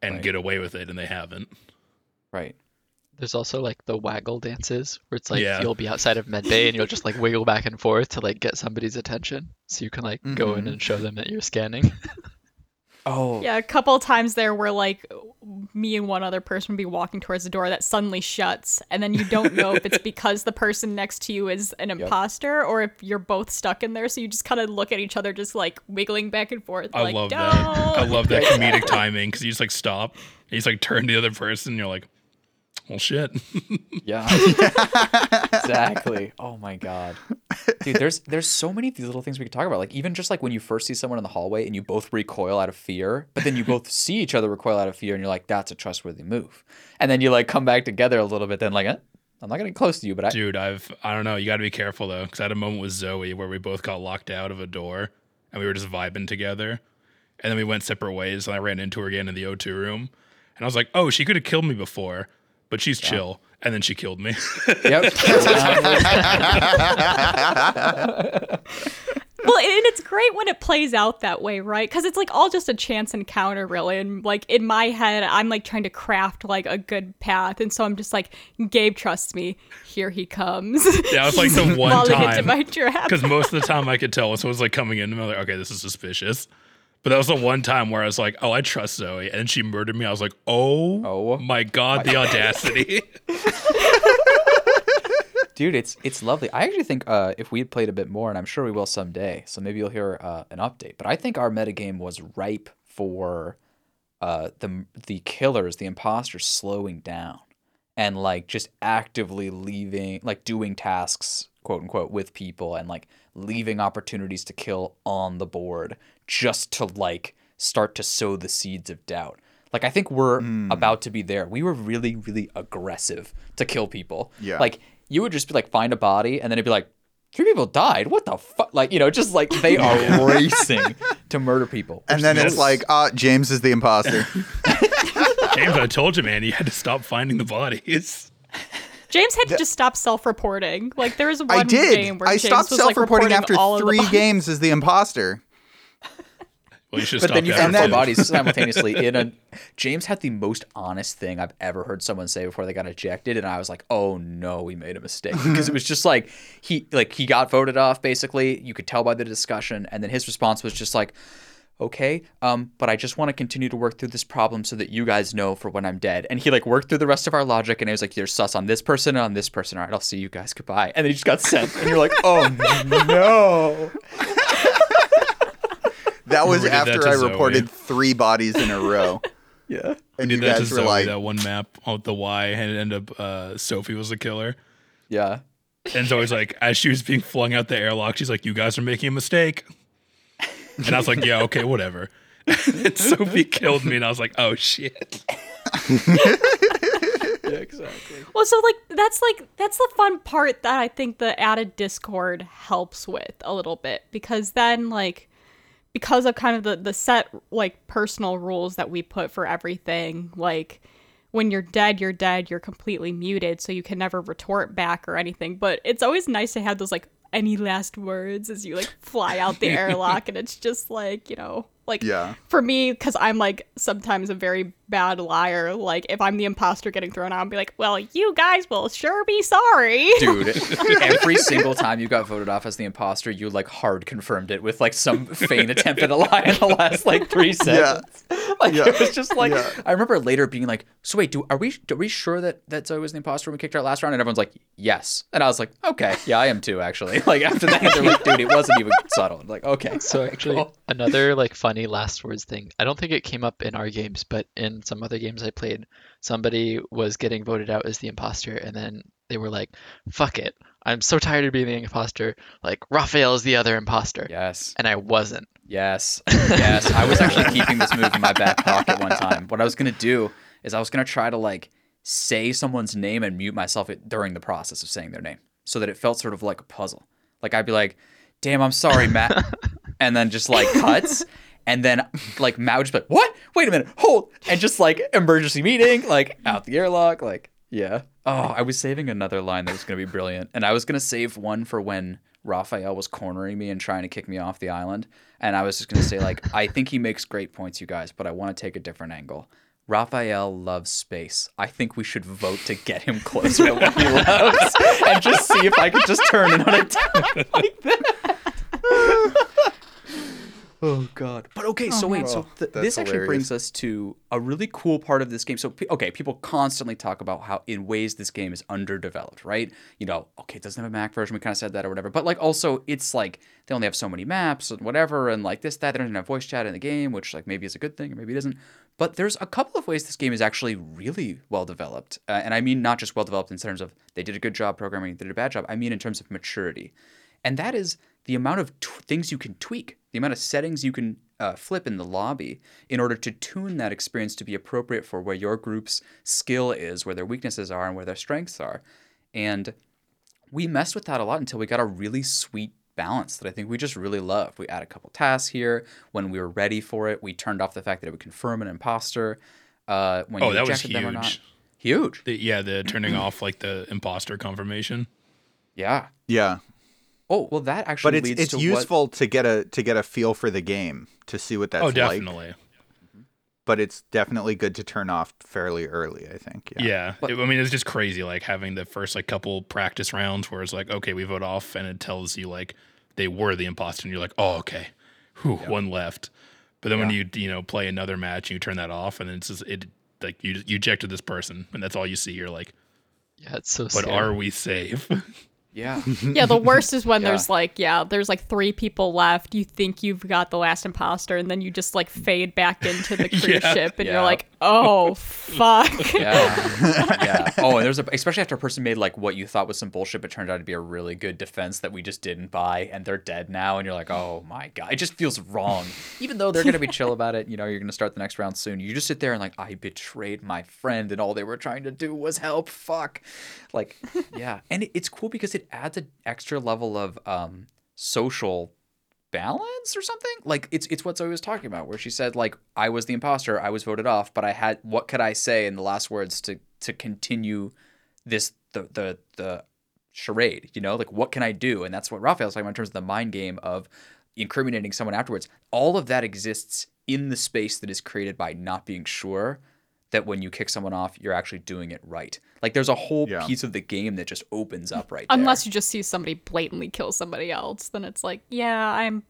and Right. get away with it, and they haven't. right There's also like the waggle dances where it's like Yeah. you'll be outside of medbay and you'll just like wiggle back and forth to like get somebody's attention, so you can like go in Mhm. and show them that you're scanning. oh Yeah, a couple of times there where like me and one other person would be walking towards the door that suddenly shuts, and then you don't know if it's because the person next to you is an imposter or if you're both stuck in there. So you just kind of look at each other, just like wiggling back and forth. I like, love "Don't." that. I love that comedic timing because you just like stop, and you just like turn to the other person, and you're like, well, shit. yeah. Exactly. Oh my god. Dude there's there's so many of these little things we could talk about. Like even just like when you first see someone in the hallway and you both recoil out of fear but then you both see each other recoil out of fear and you're like that's a trustworthy move. And then you like come back together a little bit then like eh, i'm not getting close to you but i Dude, I've I don't know. You got to be careful though, because I had a moment with Zoe where we both got locked out of a door, and we were just vibing together, and then we went separate ways, and I ran into her again in the O2 room, and I was like, oh, she could have killed me before, but she's chill, and then she killed me. yep well, and it's great when it plays out that way, right? Because it's like all just a chance encounter, really. And like in my head, I'm like trying to craft like a good path, and so I'm just like, Gabe, trust me, here he comes. Yeah, it's like the He's one falling into time. my trap. Because most of the time I could tell when someone's like coming in and I'm like, okay, this is suspicious. But that was the one time where I was like, oh, I trust Zoe. And she murdered me. I was like, oh, Oh my God, the audacity. Dude, it's it's lovely. I actually think uh, if we had played a bit more, and I'm sure we will someday, so maybe you'll hear uh, an update. But I think our metagame was ripe for uh, the the killers, the imposters, slowing down and like just actively leaving, like doing tasks, quote unquote, with people, and like leaving opportunities to kill on the board, just to like start to sow the seeds of doubt. Like I think we're about to be there. We were really, really aggressive to kill people. Yeah. Like you would just be like find a body and then it'd be like three people died. What the fuck? Like you know, just like they are racing to murder people. And then it's Yes. like, uh, James is the imposter. James, I told you, man, you had to stop finding the bodies. James had to just stop self-reporting. Like there was one I did. game where I James stopped was, like, self-reporting reporting after all three games as the imposter. Well, you should but then you found four bodies simultaneously in a. James had the most honest thing I've ever heard someone say before they got ejected, and I was like, "Oh no, we made a mistake," because it was just like he like he got voted off. Basically, you could tell by the discussion, and then his response was just like, "Okay, um, but I just want to continue to work through this problem so that you guys know for when I'm dead." And he like worked through the rest of our logic, and he was like, "You're sus on this person and on this person. All right, I'll see you guys. Goodbye." And then he just got sent, and you're like, "Oh no." That was We did that after I Zoe. reported three bodies in a row. Yeah. And We you did that to guys were Zoe, like, that one map of the Y, and it ended up uh, Sophie was the killer. Yeah. And Zoe's like, as she was being flung out the airlock, she's like, "You guys are making a mistake." And I was like, "Yeah, okay, whatever." and Sophie killed me, and I was like, "Oh shit!" Yeah, exactly. Well, so like that's like that's the fun part that I think the added Discord helps with a little bit because then like because of kind of the the set like personal rules that we put for everything like when you're dead you're dead you're completely muted so you can never retort back or anything. But it's always nice to have those like any last words as you like fly out the airlock and it's just like you know like Yeah. for me because i'm like sometimes a very bad liar like if i'm the imposter getting thrown out i'll be like well you guys will sure be sorry Dude, every single time you got voted off as the imposter, you like hard confirmed it with like some feign attempt at a lie in the last like three seconds. Like Yeah. it was just like Yeah. I remember later being like, "So wait, do are we are we sure that that Zoe was the imposter when we kicked her out last round?" And everyone's like, "Yes," and I was like, "Okay, yeah, I am too." Actually, like after that, they're like, "Dude, it wasn't even subtle." I'm like, okay, So okay, actually, cool. another like funny last words thing. I don't think it came up in our games, but in some other games I played, somebody was getting voted out as the imposter, and then they were like, "Fuck it, I'm so tired of being the imposter. Like Raphael is the other imposter," yes, and I wasn't. Yes, yes. I was actually keeping this move in my back pocket one time. What I was gonna do is I was gonna try to like say someone's name and mute myself during the process of saying their name, so that it felt sort of like a puzzle. Like I'd be like, "Damn, I'm sorry, Matt," and then just like cuts, and then like Mao just be like, "What? Wait a minute, hold!" and just like emergency meeting, like out the airlock, like yeah. Oh, I was saving another line that was gonna be brilliant, and I was gonna save one for when Raphael was cornering me and trying to kick me off the island. And I was just going to say, like, I think he makes great points, you guys, but I want to take a different angle. Raphael loves space. I think we should vote to get him closer to what he loves and just see if I could just turn it on a dime like that. oh, God. But okay, so wait, so Oh, th- this actually hilarious. brings us to a really cool part of this game. So, okay, people constantly talk about how, in ways, this game is underdeveloped, right? You know, okay, it doesn't have a Mac version. We kind of said that or whatever. But, like, also, it's like they only have so many maps and whatever, and like this, that. They don't even have voice chat in the game, which, like, maybe is a good thing or maybe it isn't. But there's a couple of ways this game is actually really well developed. Uh, and I mean, not just well developed in terms of they did a good job programming, they did a bad job. I mean, in terms of maturity. And that is the amount of t- things you can tweak, the amount of settings you can uh, flip in the lobby in order to tune that experience to be appropriate for where your group's skill is, where their weaknesses are, and where their strengths are. And we messed with that a lot until we got a really sweet balance that I think we just really loved. We add a couple tasks here. When we were ready for it, we turned off the fact that it would confirm an imposter. Uh, when Oh, you that was ejected them or not. huge. Huge. The, yeah, the turning off like the imposter confirmation. Yeah. Yeah. Oh well, that actually but it's leads it's to what- useful to get a to get a feel for the game to see what that's like. oh, like. definitely. Mm-hmm. But it's definitely good to turn off fairly early. I think. Yeah. Yeah. But- I mean, it's just crazy, like having the first like couple practice rounds where it's like, okay, we vote off, and it tells you like they were the imposter, and you're like, oh, okay, Whew, one left. But then when you you know play another match, and you turn that off, and it's just it like you you ejected this person, and that's all you see. You're like, Yeah, it's so but scary. are we safe? Yeah. Yeah, the worst is when Yeah. there's like, yeah, there's like three people left. You think you've got the last imposter, and then you just like fade back into the cruise Yeah. ship, and Yeah. you're like, oh fuck. Yeah. yeah. Oh, and there's a especially after a person made like what you thought was some bullshit, but turned out to be a really good defense that we just didn't buy, and they're dead now, and you're like, oh my god, it just feels wrong. Even though they're gonna be chill about it, you know, you're gonna start the next round soon. You just sit there and like, I betrayed my friend, and all they were trying to do was help. Fuck. Like, yeah, and it, it's cool because it adds an extra level of um social balance or something? Like it's it's what Zoe was talking about where she said like I was the imposter I was voted off but I had what could I say in the last words to to continue this the the the charade you know? Like what can I do? And that's what Raphael's talking about in terms of the mind game of incriminating someone afterwards. All of that exists in the space that is created by not being sure that when you kick someone off you're actually doing it right like there's a whole Yeah. piece of the game that just opens up right Unless you just see somebody blatantly kill somebody else, then it's like, yeah, I'm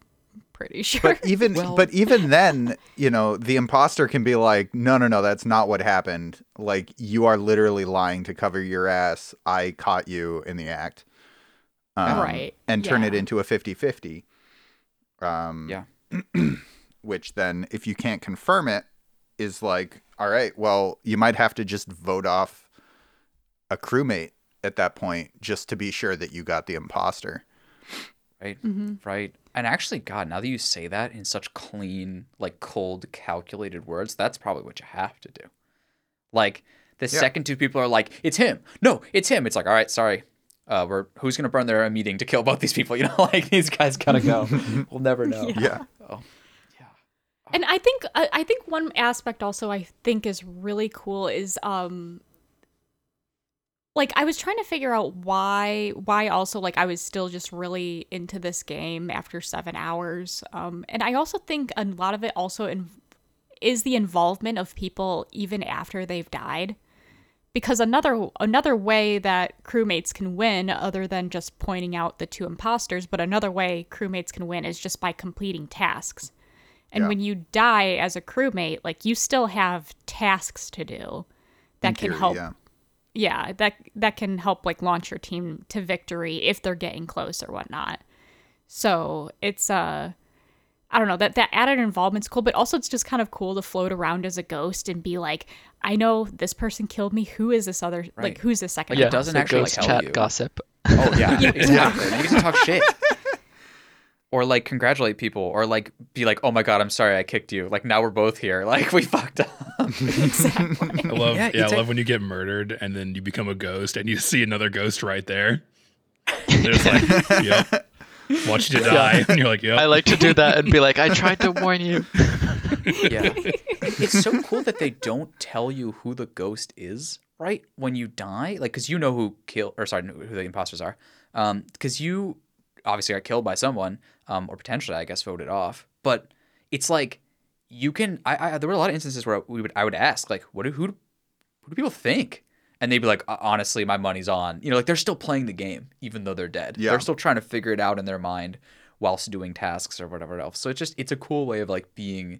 pretty sure. But even but even then, you know, the imposter can be like, no, no, no, that's not what happened. Like you are literally lying to cover your ass. I caught you in the act. Um, Right, And turn it into a 50-50. Um, Yeah. which then, if you can't confirm it, is like, all right, well, you might have to just vote off a crewmate at that point just to be sure that you got the imposter. right right. And actually god now that you say that in such clean like cold calculated words that's probably what you have to do. Like the Yeah. second two people are like it's him. No it's him. It's like all right sorry. Uh, we're who's gonna burn their meeting to kill both these people? You know like these guys gotta go. We'll never know. Yeah. oh And I think I I think one aspect also I think is really cool is um like I was trying to figure out why why also like I was still just really into this game after 7 hours. Um and I also think a lot of it also in, is the involvement of people even after they've died. Because another another way that crewmates can win other than just pointing out the two imposters, but another way crewmates can win is just by completing tasks. And Yeah. when you die as a crewmate, like you still have tasks to do that In can theory, help. yeah. Yeah. that that can help like launch your team to victory if they're getting close or whatnot. So it's uh I don't know that that added involvement's cool, but also it's just kind of cool to float around as a ghost and be like, I know this person killed me. Who is this other Right. like who's this second? Like, it doesn't so actually ghost tell chat you. gossip. oh yeah, Yeah. exactly you get to talk shit or like congratulate people or like be like oh my god i'm sorry i kicked you like now we're both here like we fucked up exactly. I love, Yeah, yeah, it's I a- love when you get murdered and then you become a ghost and you see another ghost right there. There's like, yep, watch you die, and you're like, yep. I like to do that and be like, I tried to warn you. yeah it's so cool that they don't tell you who the ghost is right when you die like because you know who kill or sorry who the imposters are um because you obviously got killed by someone um or potentially i guess voted off. But it's like you can i, I there were a lot of instances where we would i would ask like what do who, do- who do people think? And they'd be like "Uh, honestly my money's on you know like they're still playing the game even though they're dead. Yeah. they're still trying to figure it out in their mind whilst doing tasks or whatever else. So it's just it's a cool way of like being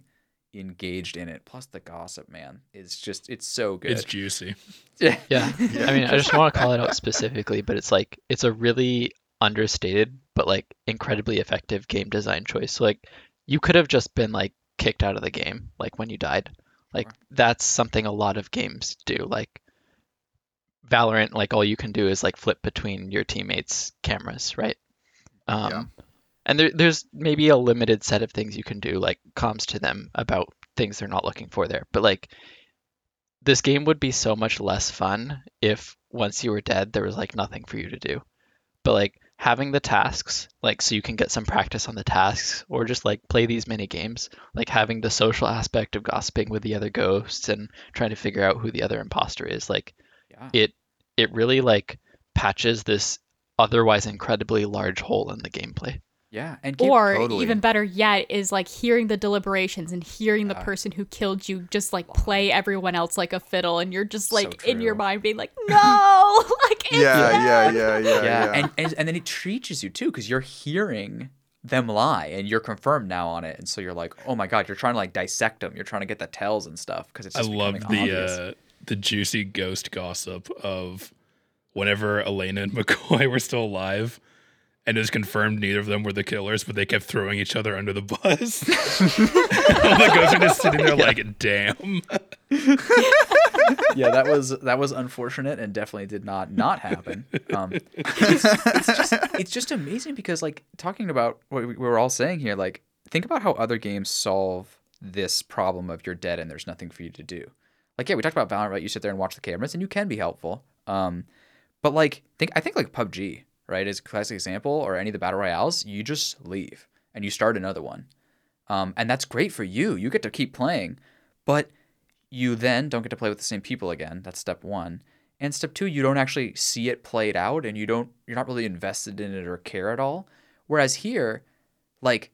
engaged in it. Plus the gossip man is just it's so good. It's juicy. yeah. Yeah. I mean, I just want to call it out specifically, but it's like it's a really understated but like incredibly effective game design choice. So like you could have just been like kicked out of the game like when you died. Like that's something a lot of games do. Like Valorant, like all you can do is like flip between your teammates' cameras, right? Um, Yeah. And there, there's maybe a limited set of things you can do, like comms to them about things they're not looking for there. But like this game would be so much less fun if once you were dead there was like nothing for you to do but like having the tasks like so you can get some practice on the tasks or just like play these mini games like having the social aspect of gossiping with the other ghosts and trying to figure out who the other imposter is like yeah it it really like patches this otherwise incredibly large hole in the gameplay. Yeah, and keep, Or Totally. even better yet is like hearing the deliberations and hearing the person who killed you just like play everyone else like a fiddle and you're just So like in your mind being like, No like it's Yeah, yeah, them." yeah, yeah, yeah, yeah. And, and and then it teaches you too because you're hearing them lie and you're confirmed now on it, and so you're like, oh my god, you're trying to like dissect them, you're trying to get the tells and stuff because it's. I love the uh, the juicy ghost gossip of whenever Elena and McCoy were still alive, and it was confirmed neither of them were the killers, but they kept throwing each other under the bus. All the ghosts are just sitting there like, "Damn." yeah, that was that was unfortunate and definitely did not not happen. Um, it's, it's just it's just amazing because like talking about what we we were all saying here, like think about how other games solve this problem of you're dead and there's nothing for you to do. Like yeah, we talked about Valorant, right? You sit there and watch the cameras and you can be helpful. Um, but like think I think like PUBG, right, is a classic example, or any of the battle royales, you just leave and you start another one. Um, and that's great for you. You get to keep playing, but you then don't get to play with the same people again. That's step one. And step two, you don't actually see it played out, and you don't you're not really invested in it or care at all. Whereas here, like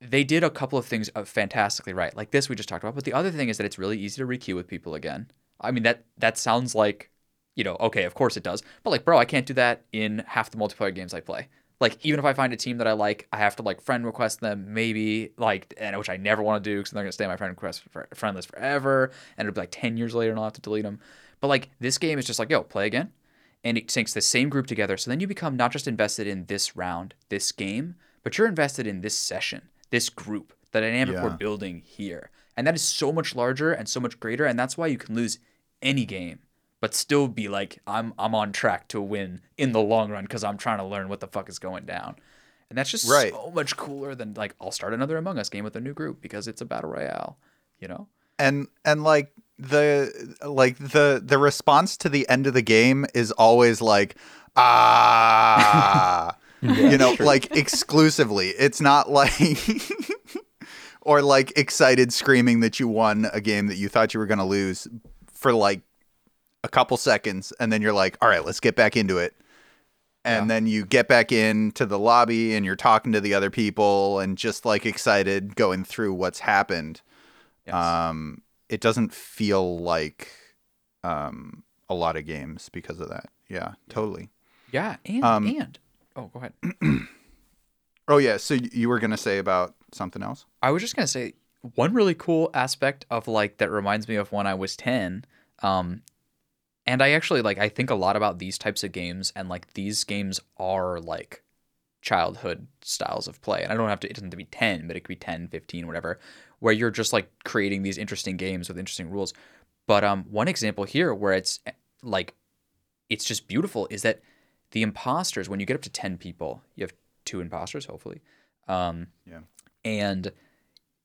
they did a couple of things uh, fantastically right, like this we just talked about. But the other thing is that it's really easy to requeue with people again. I mean that that sounds like, you know, okay, of course it does. But like, bro, I can't do that in half the multiplayer games I play. Like even if I find a team that I like, I have to like friend request them, maybe like, and which I never want to do because they're gonna stay on my friend request for, friend list forever, and it'll be like ten years later and I'll have to delete them. But like this game is just like, yo, play again, and it syncs the same group together. So then you become not just invested in this round, this game, but you're invested in this session, this group, the dynamic we're building here, and that is so much larger and so much greater, and that's why you can lose any game but still be like I'm I'm on track to win in the long run because I'm trying to learn what the fuck is going down. And that's just Right. so much cooler than like I'll start another Among Us game with a new group because it's a battle royale, you know? and and like the like the the response to the end of the game is always like ah you know like exclusively it's not like or like excited screaming that you won a game that you thought you were going to lose for like a couple seconds and then you're like all right let's get back into it and Yeah. then you get back into the lobby and you're talking to the other people and just like excited going through what's happened Yes. um, it doesn't feel like um, a lot of games because of that. Yeah, totally. yeah, and um, and oh, go ahead. Oh yeah, so you were gonna say about something else? I was just gonna say one really cool aspect of like that reminds me of when I was ten. Um, and I actually like I think a lot about these types of games, and like these games are like childhood styles of play. And I don't have to it doesn't have to be ten, but it could be 10, 15, whatever, where you're just like creating these interesting games with interesting rules. But um, one example here where it's like it's just beautiful is that the imposters when you get up to 10 people you have two imposters hopefully um, Yeah. and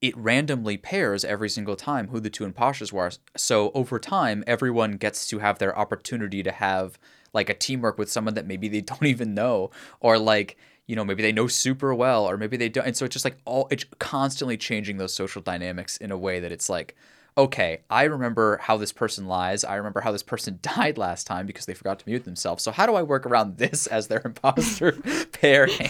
it randomly pairs every single time who the two imposters were so over time everyone gets to have their opportunity to have like a teamwork with someone that maybe they don't even know or like you know maybe they know super well or maybe they don't and so it's just like all it's constantly changing those social dynamics in a way that it's like okay, I remember how this person lies. I remember how this person died last time because they forgot to mute themselves. So how do I work around this as their imposter pairing?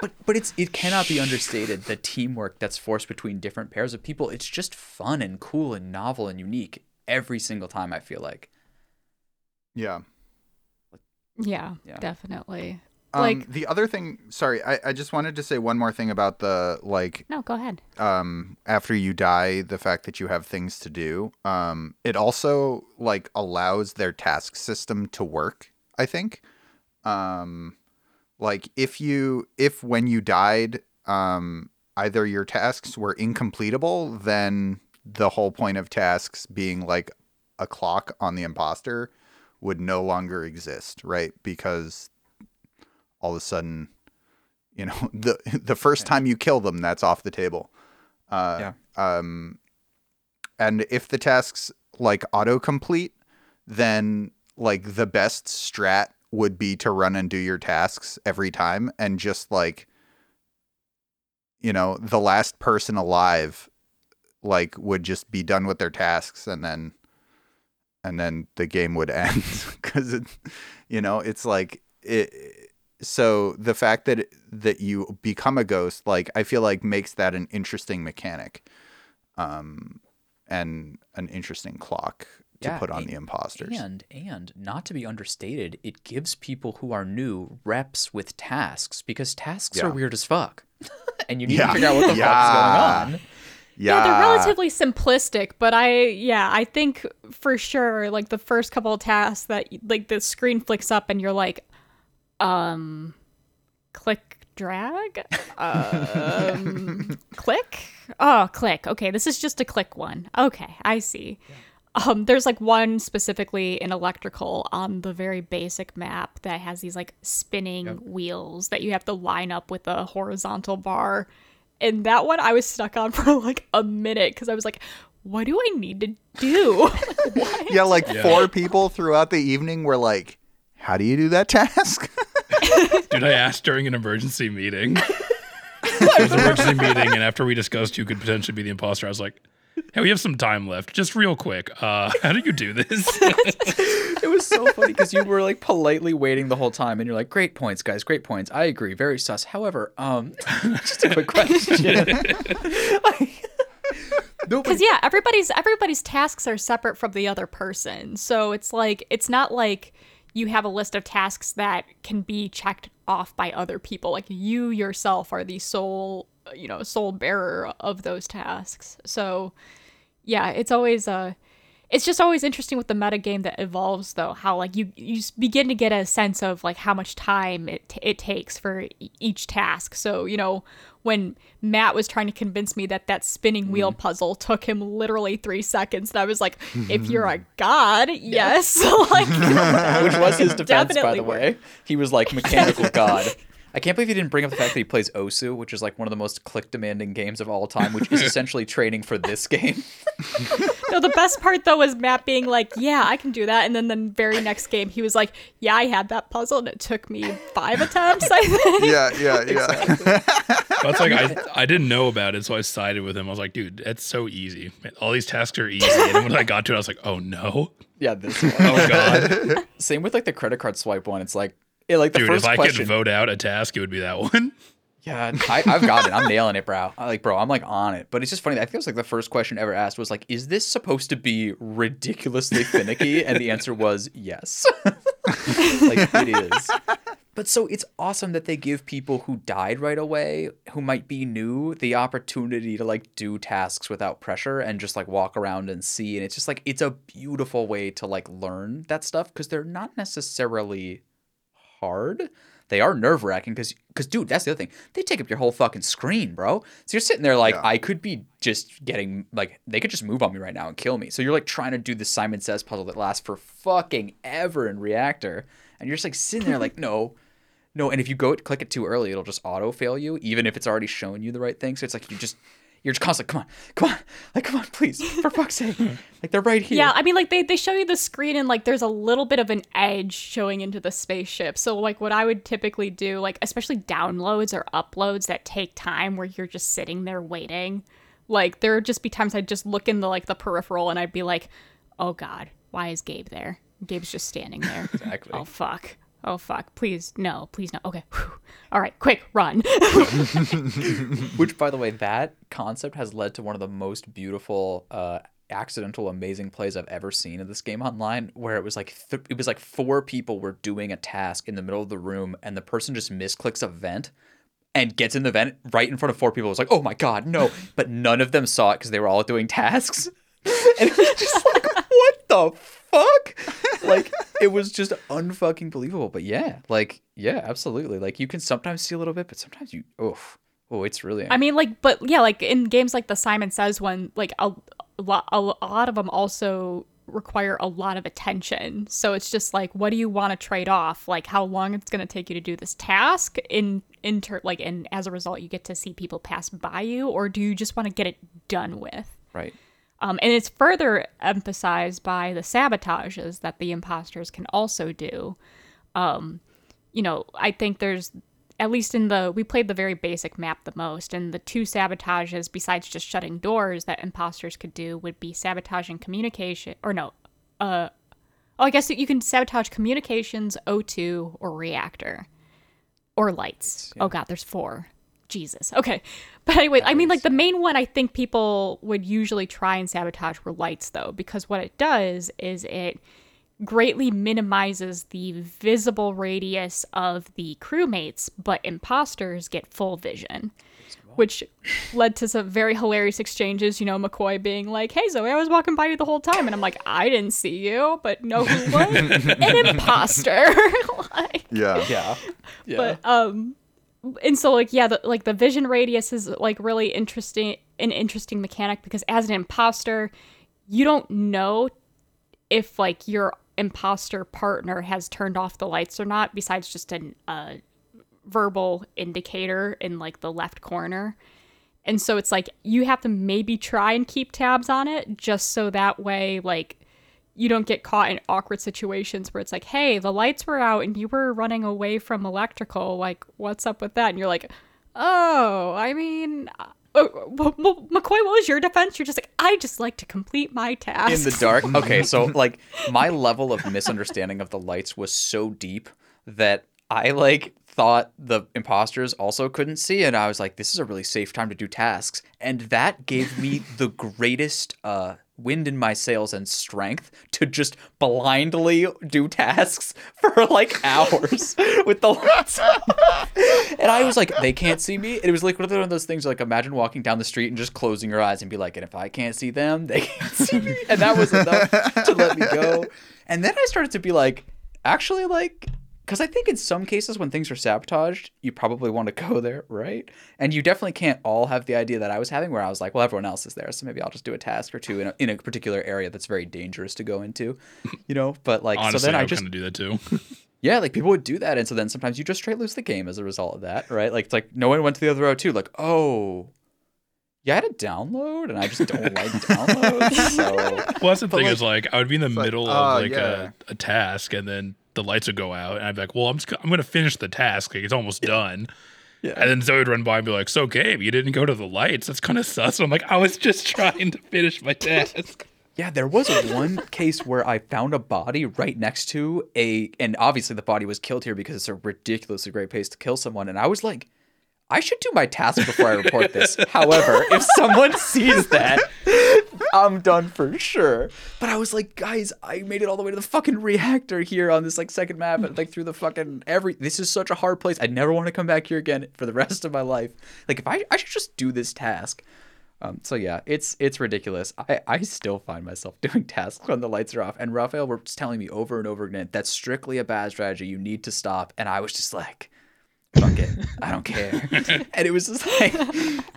But but it's it cannot be understated the teamwork that's forced between different pairs of people. It's just fun and cool and novel and unique every single time. I feel like. Yeah. Yeah, Yeah. definitely. Um, Like- the other thing, sorry, I, I just wanted to say one more thing about the like No, go ahead. um after you die the fact that you have things to do um it also like allows their task system to work i think um like if you if when you died um either your tasks were incompletable then the whole point of tasks being like a clock on the imposter would no longer exist right? Because all of a sudden you know the the first time you kill them that's off the table. Uh, um and if the tasks like autocomplete then like the best strat would be to run and do your tasks every time and just like you know the last person alive like would just be done with their tasks and then and then the game would end because it you know it's like it so the fact that that you become a ghost, like I feel like makes that an interesting mechanic, um, and an interesting clock to Yeah, put on and- the imposters. And and not to be understated, it gives people who are new reps with tasks because tasks are weird as fuck. and you need Yeah. to figure out what the Yeah. fuck's going on. Yeah, yeah, they're relatively simplistic, but I yeah, I think for sure like the first couple of tasks that like the screen flicks up and you're like um click drag um click oh click okay this is just a click one okay i see um there's like one specifically in electrical on the very basic map that has these like spinning wheels that you have to line up with a horizontal bar and that one i was stuck on for like a minute because i was like what do i need to do What? yeah, like Yeah. four people throughout the evening were like, "How do you do that task?" Dude, I asked during an emergency meeting. it was an emergency meeting, and after we discussed who could potentially be the imposter, I was like, "Hey, we have some time left. Just real quick, uh, how do you do this?" It was so funny because you were like politely waiting the whole time, and you're like, "Great points, guys. Great points. I agree. Very sus. However, um, just a quick question. no, because yeah everybody's everybody's tasks are separate from the other person so it's like it's not like you have a list of tasks that can be checked off by other people like you yourself are the sole you know sole bearer of those tasks. So yeah it's always uh it's just always interesting with the metagame that evolves though how like you you begin to get a sense of like how much time it, it takes for e- each task. So you know when matt was trying to convince me that that spinning wheel puzzle took him literally three seconds and i was like if you're a god yes. Like which was his defense, by the way. He was like mechanical god. I can't believe he didn't bring up the fact that he plays Osu, which is like one of the most click demanding games of all time, which is essentially training for this game. no the best part though was matt being like yeah i can do that and then the very next game he was like yeah i had that puzzle and it took me five attempts i think yeah, yeah, yeah. That's like I, I didn't know about it, so I sided with him. I was like, "Dude, that's so easy. Man, all these tasks are easy." And then when I got to it, I was like, "Oh no, Yeah, this oh, one. oh god, Same with like the credit card swipe one. It's like, yeah, like the dude! first If I question. could vote out a task, it would be that one." Yeah, I, I've got it. I'm nailing it, bro. I, like, bro, I'm like on it. But it's just funny. I think it was like the first question ever asked was like, "Is this supposed to be ridiculously finicky?" and the answer was yes. like it is. But so it's awesome that they give people who died right away, who might be new, the opportunity to like do tasks without pressure and just like walk around and see. And it's just like it's a beautiful way to like learn that stuff because they're not necessarily hard. They are nerve wracking because, because, dude, that's the other thing. They take up your whole fucking screen, bro. So you're sitting there like, Yeah. I could be just getting, like, they could just move on me right now and kill me. So you're like trying to do the Simon Says puzzle that lasts for fucking ever in Reactor. And you're just like sitting there like, no, no. And if you go click it too early, it'll just auto fail you, even if it's already showing you the right thing. So it's like you just, you're just constantly, come on, come on, like, come on, please, for fuck's sake. Like, they're right here. Yeah, I mean, like they, they show you the screen and like there's a little bit of an edge showing into the spaceship. So like what I would typically do, like especially downloads or uploads that take time where you're just sitting there waiting. Like there would just be times I'd just look in the like the peripheral and I'd be like, oh god, why is Gabe there? Gabe's just standing there. Exactly. Oh fuck. Oh fuck. Please no. Please no. Okay. Whew. All right. Quick run. Which, by the way, that concept has led to one of the most beautiful, uh, accidental, amazing plays I've ever seen in this game online. Where it was like th- it was like four people were doing a task in the middle of the room, and the person just misclicks a vent and gets in the vent right in front of four people. It was like, oh my god, no! But none of them saw it because they were all doing tasks, and it was just like, what the fuck? Like it was just unfucking believable. But yeah, like yeah, absolutely. Like you can sometimes see a little bit, but sometimes you, oof. Oh, it's really. I mean, like, but yeah, like in games like the Simon Says one, like a, a lot, a lot of them also require a lot of attention. So it's just like, what do you want to trade off? Like, how long it's going to take you to do this task? In inter, like, and as a result, you get to see people pass by you, or do you just want to get it done with? right. Um, and it's further emphasized by the sabotages that the imposters can also do. Um, you know, I think there's at least in the we played the very basic map the most, and the two sabotages besides just shutting doors that imposters could do would be sabotaging communication or no, uh, oh I guess you can sabotage communications, O2, or reactor. or lights. Oh god, there's four. Jesus. Okay. But anyway, I mean like the main one I think people would usually try and sabotage were lights though, because what it does is it greatly minimizes the visible radius of the crewmates, but imposters get full vision. Which led to some very hilarious exchanges, you know, McCoy being like, Hey Zoe, I was walking by you the whole time and I'm like, I didn't see you, but no who would? An imposter. like, Yeah. Yeah. Yeah. but um and so like yeah the, like the vision radius is like really interesting an interesting mechanic because as an imposter you don't know if like your imposter partner has turned off the lights or not besides just an uh, verbal indicator in like the left corner. And so it's like you have to maybe try and keep tabs on it just so that way like you don't get caught in awkward situations where it's like, hey, the lights were out and you were running away from electrical. Like, what's up with that? And you're like, oh, I mean, uh, oh, M- McCoy, what was your defense? You're just like, I just like to complete my task. in the dark. Okay, so like my level of misunderstanding of the lights was so deep that I like thought the imposters also couldn't see and I was like this is a really safe time to do tasks and that gave me the greatest uh wind in my sails and strength to just blindly do tasks for like hours with the lights and I was like they can't see me? It was like one of those things like imagine walking down the street and just closing your eyes and be like and if I can't see them they can't see me. And that was enough to let me go. And then I started to be like actually like because I think in some cases when things are sabotaged, you probably want to go there, right? And you definitely can't all have the idea that I was having, where I was like, well, everyone else is there, so maybe I'll just do a task or two in a, in a particular area that's very dangerous to go into, you know. But like, Honestly, so then I I would just kind of do that too. yeah, like people would do that, and so then sometimes you just straight lose the game as a result of that, right? Like it's like no one went to the other row too. Like, oh, yeah, I had a download, and I just don't like downloads. So well, that's the thing like- is like I would be in the like, middle oh, of uh, like yeah. a, a task and then the lights would go out and I'd be like, well, I'm just, I'm gonna finish the task. Like it's almost done. Yeah. And then Zoe would run by and be like, "So, Gabe, you didn't go to the lights. That's kind of sus." I'm like, "I was just trying to finish my task." Yeah, there was one case where I found a body right next to a, and obviously the body was killed here because it's a ridiculously great place to kill someone. And I was like, I should do my task before I report this. However, if someone sees that, I'm done for sure. But I was like, guys, I made it all the way to the fucking reactor here on this like second map and like through the fucking every. This is such a hard place. I never want to come back here again for the rest of my life. Like if I, I should just do this task. Um, so yeah, it's it's ridiculous. I, I still find myself doing tasks when the lights are off, and Raphael was telling me over and over again that's strictly a bad strategy. You need to stop, and I was just like, fuck it, I don't care. and it was just like,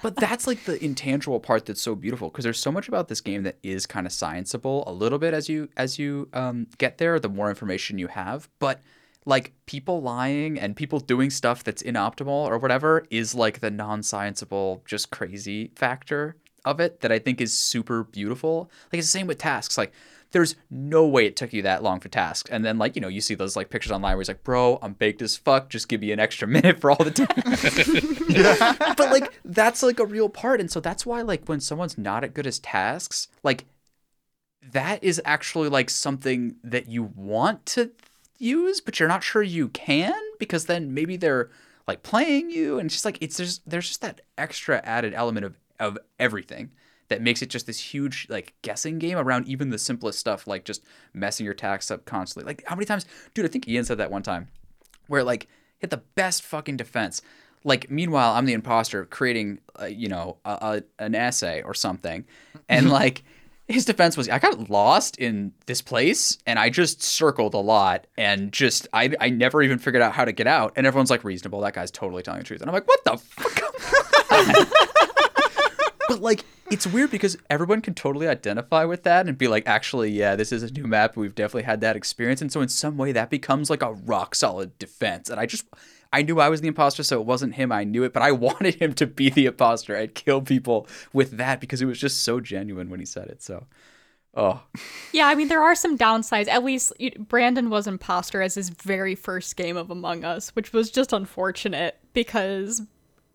but that's like the intangible part that's so beautiful because there's so much about this game that is kind of scienceable a little bit as you as you um, get there. The more information you have, but like people lying and people doing stuff that's inoptimal or whatever is like the non-scienceable just crazy factor of it that I think is super beautiful. Like it's the same with tasks. Like there's no way it took you that long for tasks. And then like, you know, you see those like pictures online where he's like, bro, I'm baked as fuck. Just give me an extra minute for all the tasks. but like that's like a real part. And so that's why like when someone's not at good as tasks, like that is actually like something that you want to use, but you're not sure you can because then maybe they're like playing you, and it's just like it's just there's just that extra added element of of everything that makes it just this huge like guessing game around even the simplest stuff like just messing your tax up constantly. Like how many times, dude? I think Ian said that one time where like hit the best fucking defense. Like meanwhile, I'm the imposter creating, uh, you know, a, a, an essay or something, and like his defense was I got lost in this place and I just circled a lot and just I I never even figured out how to get out and everyone's like reasonable that guy's totally telling the truth and I'm like what the fuck but like it's weird because everyone can totally identify with that and be like actually yeah this is a new map we've definitely had that experience and so in some way that becomes like a rock solid defense and I just I knew I was the imposter, so it wasn't him. I knew it, but I wanted him to be the imposter. I'd kill people with that because it was just so genuine when he said it. So, oh, Yeah, I mean there are some downsides. At least Brandon was imposter as his very first game of Among Us, which was just unfortunate because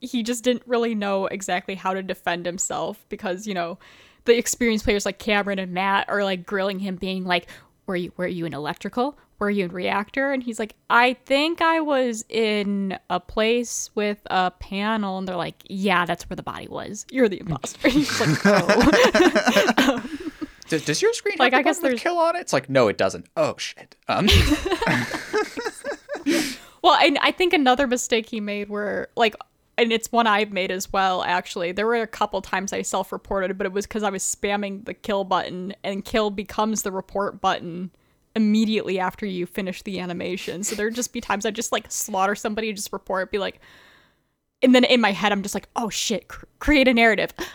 he just didn't really know exactly how to defend himself because, you know, the experienced players like Cameron and Matt are like grilling him being like, "Were you were you in electrical? were you in reactor? And he's like, I think I was in a place with a panel. And they're like, yeah, that's where the body was. You're the imposter. he's like, oh. Does, does your screen Like, have I guess there's- kill on it? It's like no, it doesn't. Oh shit. Um, well, and I think another mistake he made were like, and it's one I've made as well, actually. There were a couple times I self reported, but it was because I was spamming the kill button, and kill becomes the report button immediately after you finish the animation. So there'd just be times I'd just like slaughter somebody, just report, be like, and then in my head I'm just like, oh shit, cr- create a narrative. Um,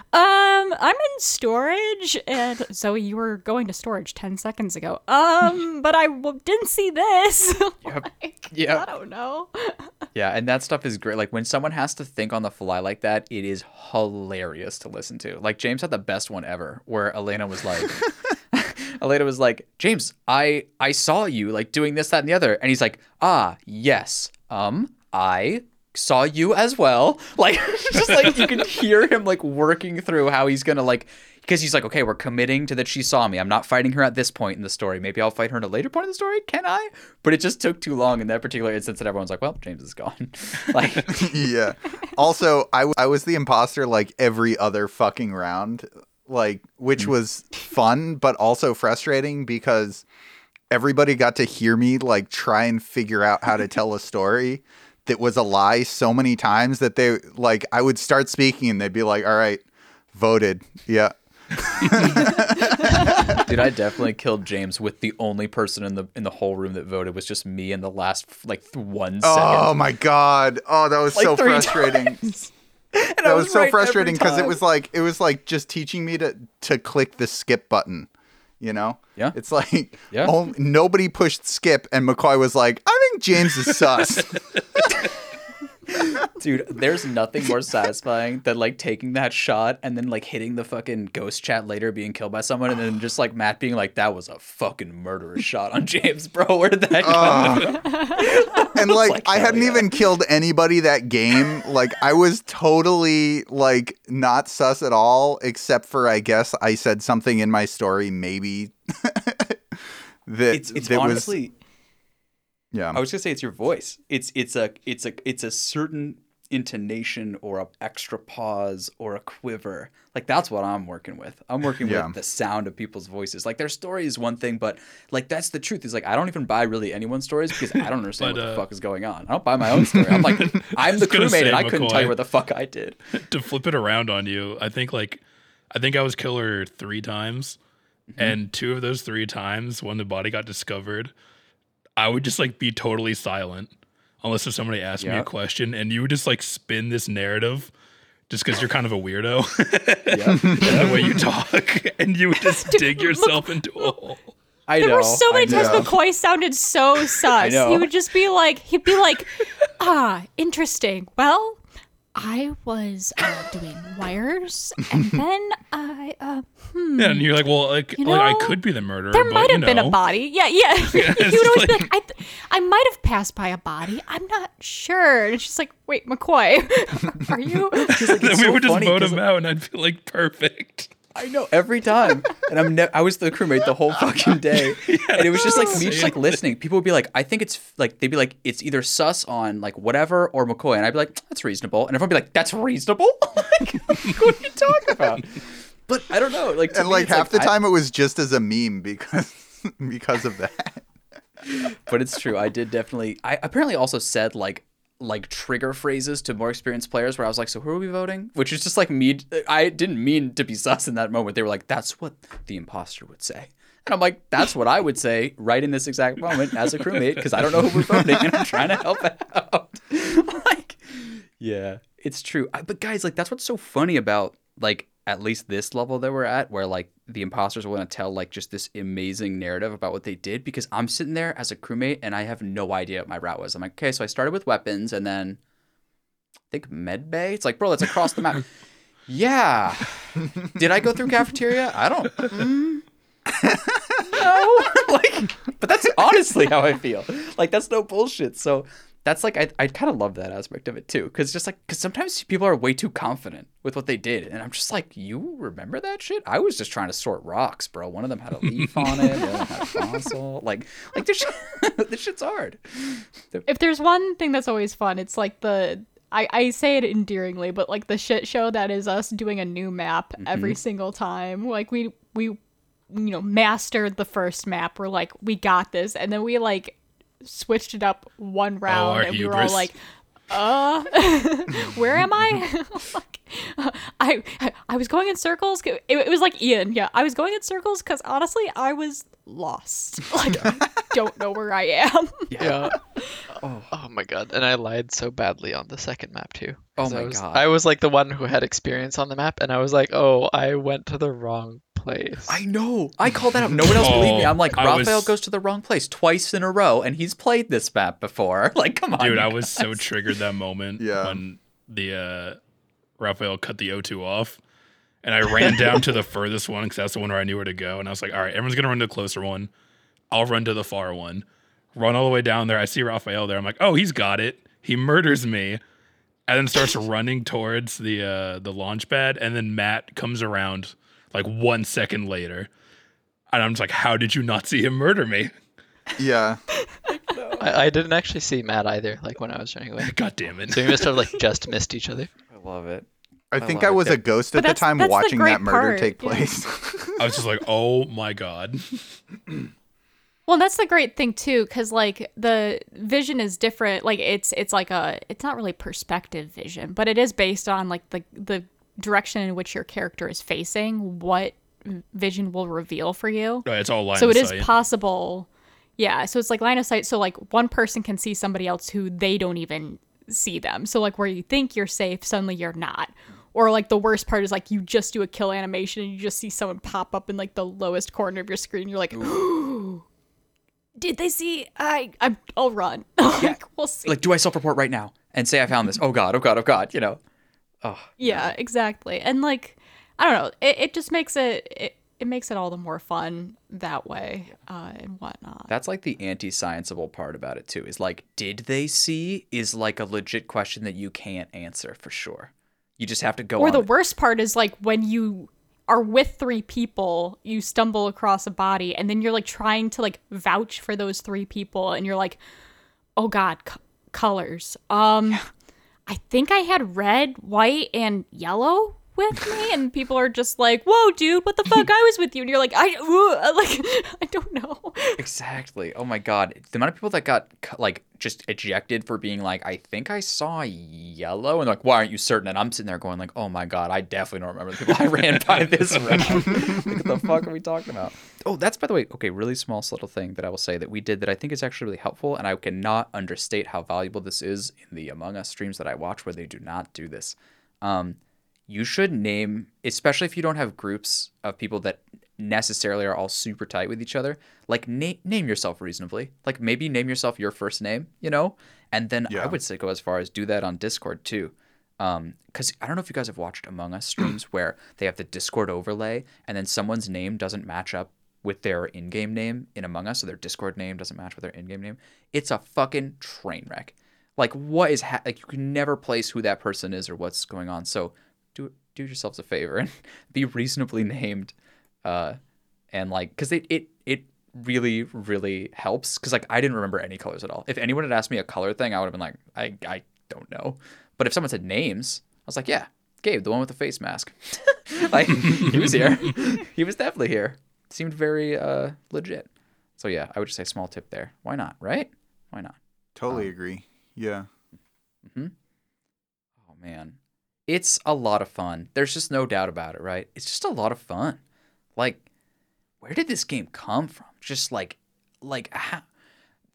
I'm in storage, and Zoe, you were going to storage ten seconds ago. Um, but I w- didn't see this. like, Yep. I don't know. yeah, and that stuff is great. Like when someone has to think on the fly like that, it is hilarious to listen to. Like James had the best one ever, where Elena was like, Elena was like, James, I I saw you like doing this, that, and the other, and he's like, Ah, yes, um, I saw you as well. Like just like you can hear him like working through how he's gonna like because he's like, okay, we're committing to that she saw me. I'm not fighting her at this point in the story. Maybe I'll fight her in a later point in the story. Can I? But it just took too long in that particular instance that everyone's like, well, James is gone. like, yeah. Also, I, w- I was the imposter like every other fucking round, like which mm. was fun but also frustrating because everybody got to hear me like try and figure out how to tell a story that was a lie so many times that they like I would start speaking and they'd be like, "All right, voted." Yeah. dude, I definitely killed James with the only person in the in the whole room that voted was just me in the last like th- one oh second. Oh my god. Oh, that was Like so three frustrating. times. And I that was, so right every frustrating because it was like it was like just teaching me to to click the skip button you know Yeah. it's like Yeah. oh, nobody pushed skip and mccoy was like i think james is sus Dude, there's nothing more satisfying than like taking that shot and then like hitting the fucking ghost chat later, being killed by someone, and then just like Matt being like, "That was a fucking murderous shot on James, bro. Where did that come?" and like, like, i hadn't yeah. even killed anybody that game like i was totally like not sus at all except for i guess i said something in my story maybe that It's it's that was honestly. Yeah I was gonna say it's your voice. It's it's a it's a it's a certain intonation or a extra pause or a quiver. Like that's what I'm working with. I'm working Yeah. with the sound of people's voices. Like their story is one thing, but like that's the truth. Is like I don't even buy really anyone's stories because I don't understand But, what the uh, fuck is going on. I don't buy my own story. I'm like I'm the crewmate say, and I couldn't tell you what the fuck I did. to flip it around on you, I think like I think I was killer three times, Mm-hmm. and two of those three times when the body got discovered, I would just like be totally silent unless if somebody asked me a question, and you would just like spin this narrative. Just because you're kind of a weirdo, Yeah. the way you talk, and you would just dig yourself into a hole. I There know. were so many I times know. McCoy sounded so sus. know. He would just be like, he'd be like, ah, interesting. Well, I was uh, doing wires, and then I, uh, hmm. Yeah, and you're like, well, like, You like I could be the murderer. There but, might you have been a body. Yeah, yeah. You would it's always be like- like, I, th- I might have passed by a body. I'm not sure. And she's like, wait, McCoy, are you? She's like, Then it's we so would just vote him out, and I'd feel like perfect. I know every time, and I'm ne- I was the crewmate the whole fucking day, and it was just like me, just like listening. People would be like, "I think it's f- like," they'd be like, "It's either sus on like whatever or McCoy," and I'd be like, "That's reasonable," and everyone would be like, "That's reasonable." like, what are you talking about? But I don't know, like, and me, like it's half the I- time it was just as a meme because because of that but it's true. I did definitely. I apparently also said like like trigger phrases to more experienced players where I was like, "So who are we voting?" Which is just like me. I didn't mean to be sus in that moment. They were like, "That's what the imposter would say," and I'm like, "That's what I would say right in this exact moment as a crewmate because I don't know who we're voting and I'm trying to help out." like, yeah, it's true. I, but guys, like that's what's so funny about like at least this level that we're at, where like the imposters want to tell like just this amazing narrative about what they did, because I'm sitting there as a crewmate and I have no idea what my route was. I'm like, okay, so I started with weapons and then I think med bay. It's like, bro, that's across the map. yeah. Did I go through cafeteria? I don't. Mm. no. like, but that's honestly how I feel. Like that's no bullshit. So that's like I, I kind of love that aspect of it too because just like because sometimes people are way too confident with what they did and i'm just like you remember that shit? I was just trying to sort rocks bro. One of them had a leaf on it the other had a fossil. Like like this, shit, this shit's hard. If there's one thing that's always fun, it's like the I, I say it endearingly, but like the shit show that is us doing a new map every mm-hmm. single time. Like we we you know mastered the first map. We're like we got this, and then we like switched it up one round, our and we were all like, uh, where am I? like, I I was going in circles. It, it was like Ian. Yeah, I was going in circles because honestly, I was lost. Like I don't know where I am. Yeah. oh Oh my god. And I lied so badly on the second map too. Oh my I was, God. I was like the one who had experience on the map and I was like, "Oh, I went to the wrong place." I know. I called that out. No one else believed me. Oh, I'm like, I Raphael was- goes to the wrong place twice in a row, and he's played this map before. Like, come on, Dude, I was so triggered that moment Yeah. when the uh, Raphael cut the O2 off. And I ran down to the furthest one because that's the one where I knew where to go. And I was like, all right, everyone's going to run to the closer one. I'll run to the far one. Run all the way down there. I see Raphael there. I'm like, oh, he's got it. He murders me. And then starts running towards the uh, the launch pad. And then Matt comes around like one second later. And I'm just like, how did you not see him murder me? Yeah. I, I didn't actually see Matt either, like when I was running away. God damn it. So we must have like just missed each other. I love it. I I think I was There- a ghost But at the that's- time that's watching great that murder part, take yeah. place. I was just like, oh my God. Well, that's the great thing too, because like the vision is different. Like it's it's like a it's not really perspective vision, but it is based on like the the direction in which your character is facing. What vision will reveal for you. Right, it's all line so of it is sight. possible. Yeah, so it's like line of sight. So like one person can see somebody else who they don't even see them. So like where you think you're safe, suddenly you're not. Or like the worst part is like you just do a kill animation and you just see someone pop up in like the lowest corner of your screen. You're like, did they see? I I'll run. like we'll see. Like, do I self-report right now and say I found this? Oh God, oh God, oh God. You know. Yeah, exactly. And like I don't know, it, it just makes it, it it makes it all the more fun that way uh, and whatnot. That's like the anti-scienceable part about it too. Is like, did they see? Is like a legit question that you can't answer for sure. You just have to go. Or the it. worst part is like when you are with three people, you stumble across a body, and then you're like trying to like vouch for those three people, and you're like, oh god, c- colors. Um, I think I had red, white, and yellow with me, and people are just like, whoa, dude, what the fuck? I was with you, and you're like, I ooh, like I don't know. Exactly. Oh my god, the amount of people that got like just ejected for being like, I think I saw yellow, and like, why aren't you certain? And I'm sitting there going like, oh my god, I definitely don't remember the people I ran by this round. like, what the fuck are we talking about? Oh, that's by the way, okay, really small little thing that I will say that we did that I think is actually really helpful, and I cannot understate how valuable this is in the Among Us streams that I watch where they do not do this. Um, you should name, especially if you don't have groups of people that necessarily are all super tight with each other. Like na- name yourself reasonably. Like maybe name yourself your first name, you know, and then I would say go as far as do that on Discord too. Um, because I don't know if you guys have watched Among Us streams where they have the Discord overlay and then someone's name doesn't match up with their in-game name in Among Us, so their Discord name doesn't match with their in-game name. It's a fucking train wreck. Like what is ha- like you can never place who that person is or what's going on. So do do yourselves a favor and be reasonably named, uh, and like because it it it really really helps because like I didn't remember any colors at all. If anyone had asked me a color thing, I would have been like I I don't know. But if someone said names, I was like yeah, Gabe, the one with the face mask. like he was here. he was definitely here. Seemed very uh legit. So yeah, I would just say small tip there. Why not? Right? Why not? totally Um, agree. Yeah. Mm-hmm. Oh man. It's a lot of fun. There's just no doubt about it, right? It's just a lot of fun. Like where did this game come from? Just like like how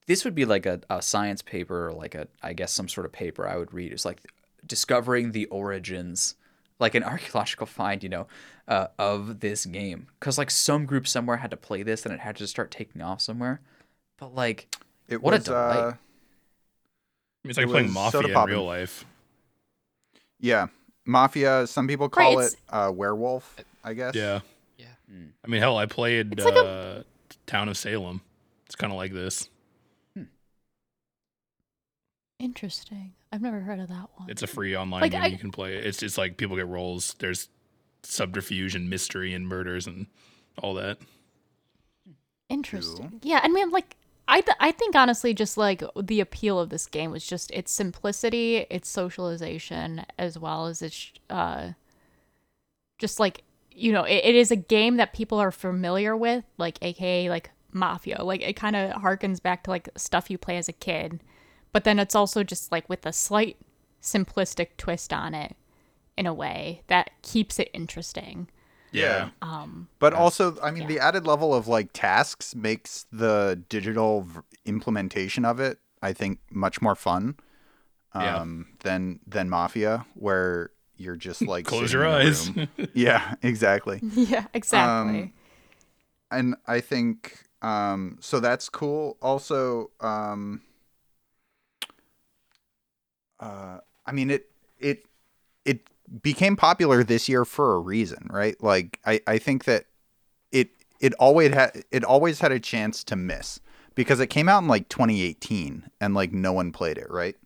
this would be like a, a science paper or like a I guess some sort of paper I would read. It's like discovering the origins, like an archaeological find, you know, uh, of this game. Because like some group somewhere had to play this and it had to start taking off somewhere. But like It What a was delight. uh It's like It playing Mafia in real life. yeah, Mafia, some people call it's- it uh werewolf, I guess. Yeah. Yeah. I mean, hell, I played It's like uh, Town of Salem. It's kind of like this. Interesting. I've never heard of that one. It's a free online Like, game I- you can play. It's just like people get roles. There's subterfuge and mystery and murders and all that. Interesting. Cool. Yeah, I mean, like, I th- I think honestly, just like the appeal of this game was just its simplicity, its socialization, as well as its uh, just like you know, it, it is a game that people are familiar with, like AKA like Mafia. Like it kind of harkens back to like stuff you play as a kid, but then it's also just like with a slight simplistic twist on it, in a way that keeps it interesting. Yeah. Um, But also, I mean, yeah. the added level of like tasks makes the digital v- implementation of it, I think, much more fun Yeah. um, than than Mafia, where you're just like Close your eyes. yeah, exactly. yeah, exactly. Um, and I think um, so. That's cool. Also, um, uh, I mean it it it became popular this year for a reason, right? Like I I think that it it always had it always had a chance to miss because it came out in like 2018 and like no one played it, right?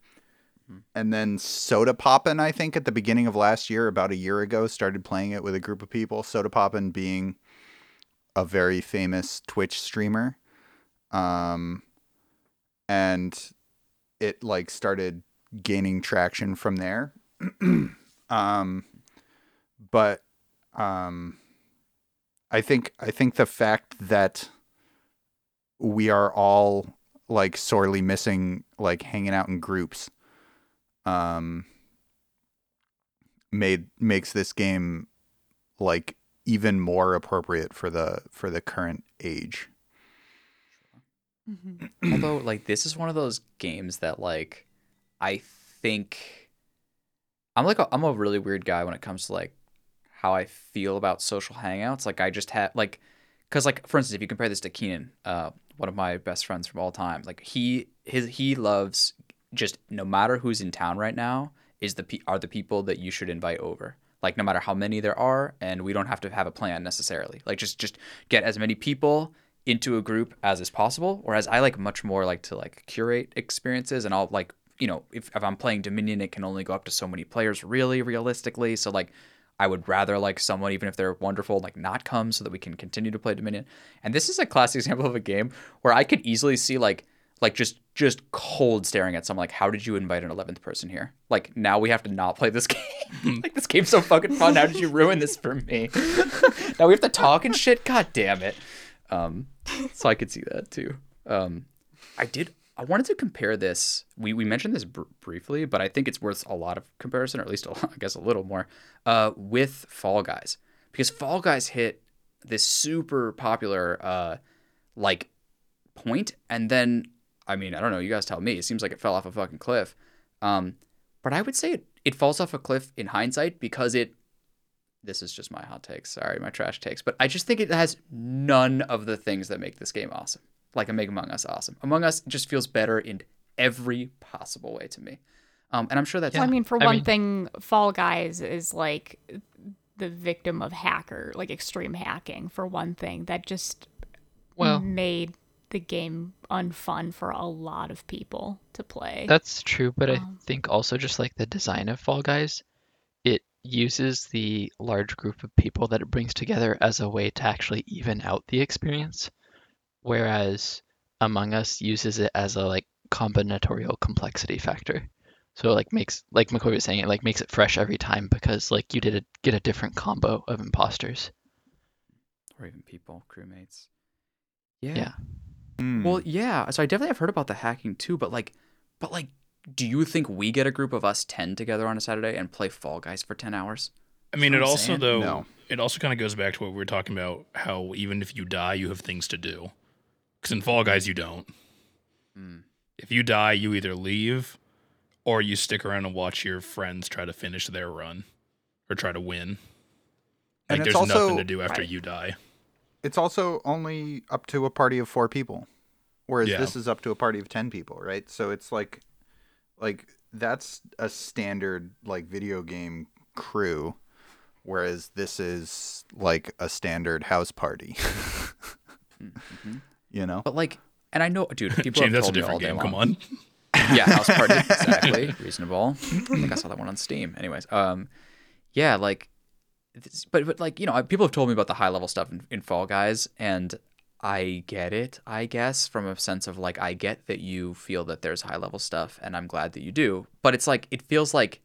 And then Sodapoppin, I think, at the beginning of last year, about a year ago, started playing it with a group of people. Sodapoppin being a very famous Twitch streamer. Um, and it like started gaining traction from there. um, but um, I think I think the fact that we are all like sorely missing like hanging out in groups um made makes this game like even more appropriate for the for the current age. Mhm. Although, like, this is one of those games that, like, I think I'm like a, I'm a really weird guy when it comes to like how I feel about social hangouts. Like, I just had like, because like for instance, if you compare this to Keenan, uh, one of my best friends from all time, like he his he loves just no matter who's in town right now is the are the people that you should invite over. Like no matter how many there are, and we don't have to have a plan necessarily. Like just just get as many people into a group as is possible. Whereas I like much more like to like curate experiences, and I'll like you know if if I'm playing Dominion, it can only go up to so many players really realistically. So like I would rather like someone, even if they're wonderful, like not come so that we can continue to play Dominion. And this is a classic example of a game where I could easily see like like just just cold staring at someone like how did you invite an 11th person here? Like now we have to not play this game. Like this game's so fucking fun. How did you ruin this for me? Now we have to talk and shit? God damn it. Um so i could see that too. Um i did i wanted to compare this we we mentioned this br- briefly but i think it's worth a lot of comparison or at least i guess a little more uh with fall guys. Because fall guys hit this super popular uh like point and then i mean i don't know you guys tell me it seems like it fell off a fucking cliff. Um but i would say it, it falls off a cliff in hindsight because it this is just my hot takes sorry my trash takes but i just think it has none of the things that make this game awesome like and make among us awesome among us just feels better in every possible way to me um and i'm sure that's Well, I mean, for I one mean- thing, Fall Guys is like the victim of hacker, like extreme hacking. For one thing, that just Well- made the game unfun for a lot of people to play. That's true, but I Um, think also just like the design of Fall Guys, it uses the large group of people that it brings together as a way to actually even out the experience, whereas Among Us uses it as a like combinatorial complexity factor. So like makes like McCoy was saying, it like makes it fresh every time because like you did a, get a different combo of imposters. or even people crewmates yeah. Yeah. Hmm. Well, yeah. So I definitely have heard about the hacking too, but like, but like, do you think we get a group of us ten together on a Saturday and play Fall Guys for ten hours? I mean, it I'm also saying. though No. it also kind of goes back to what we were talking about. How even if you die, you have things to do. Because in Fall Guys, you don't. Hmm. If you die, you either leave, or you stick around and watch your friends try to finish their run, or try to win. And Like it's there's nothing to do after Right. you die. it's also only up to a party of four people whereas Yeah. this is up to a party of 10 people right so it's like like that's a standard like video game crew whereas this is like a standard house party Mhm. You know But like, and I know, dude, people James, have that's a told me all different day game. long. Come on. yeah, House Party, exactly, reasonable. I think I saw that one on Steam. Anyways, um, yeah, like, this- but but like you know, people have told me about the high level stuff in, in Fall Guys, and I get it, I guess, from a sense of like I get that you feel that there's high level stuff, and I'm glad that you do. But it's like it feels like,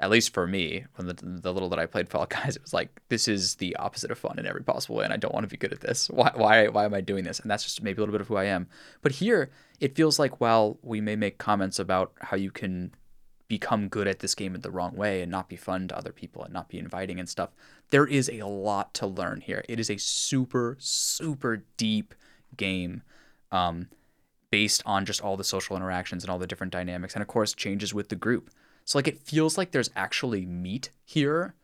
at least for me, when the the little that I played Fall Guys, it was like this is the opposite of fun in every possible way, and I don't want to be good at this. Why why why am I doing this? And that's just maybe a little bit of who I am. But here, it feels like while we may make comments about how you can become good at this game in the wrong way and not be fun to other people and not be inviting and stuff, there is a lot to learn here. It is a super, super deep game um, based on just all the social interactions and all the different dynamics, and of course, changes with the group. So, like, it feels like there's actually meat here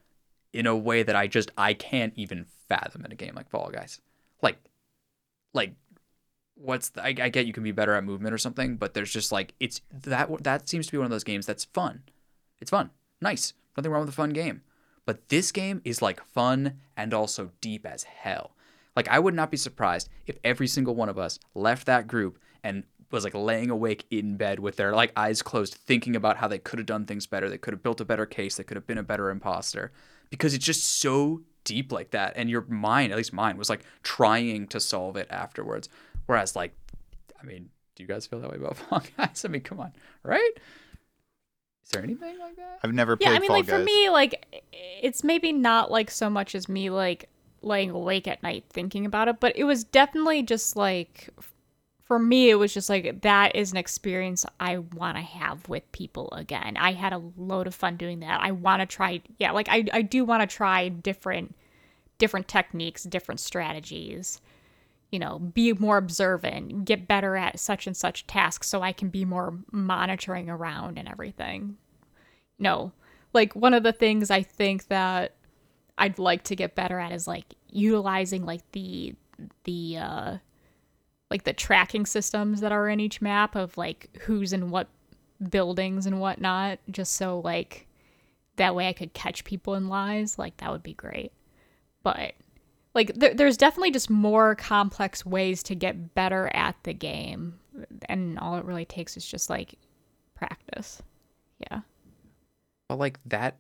in a way that I just I can't even fathom in a game like Fall Guys. Like, like what's the, I, I get you can be better at movement or something, but there's just like it's that that seems to be one of those games that's fun. It's fun, nice, nothing wrong with a fun game. But this game is like fun and also deep as hell. Like I would not be surprised if every single one of us left that group and was like laying awake in bed with their like eyes closed, thinking about how they could have done things better. They could have built a better case. They could have been a better imposter because it's just so deep like that. And your mind, at least mine, was like trying to solve it afterwards. Whereas, like, I mean, do you guys feel that way about Fall Guys? I mean, come on, right? Is there anything like that? I've never played Yeah, I mean, Fall like Guys. for me, like it's maybe not like so much as me like laying awake at night thinking about it, but it was definitely just like f- for me, it was just like that is an experience I want to have with people again. I had a load of fun doing that. I want to try, yeah, like I I do want to try different different techniques, different strategies. You know, be more observant, get better at such and such tasks so I can be more monitoring around and everything no like one of the things i think that i'd like to get better at is like utilizing like the the uh like the tracking systems that are in each map of like who's in what buildings and whatnot just so like that way i could catch people in lies like that would be great. But like there, there's definitely just more complex ways to get better at the game and all it really takes is just like practice. Yeah. But like that,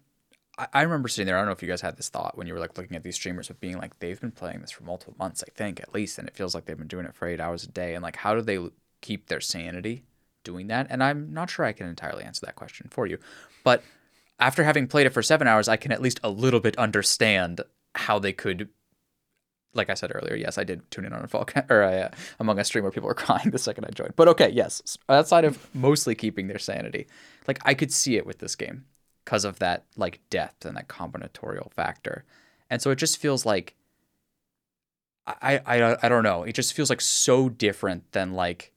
I, remember sitting there. I don't know if you guys had this thought when you were like looking at these streamers, but being like, they've been playing this for multiple months, I think at least, and it feels like they've been doing it for eight hours a day. And like, how do they keep their sanity doing that? And I'm not sure I can entirely answer that question for you, but after having played it for seven hours, I can at least a little bit understand how they could. Like I said earlier, yes, I did tune in on a fall or uh, among a stream where people were crying the second I joined. But okay, yes, outside of mostly keeping their sanity, like I could see it with this game because of that like depth and that combinatorial factor. And so it just feels like I, I I don't know. It just feels like so different than like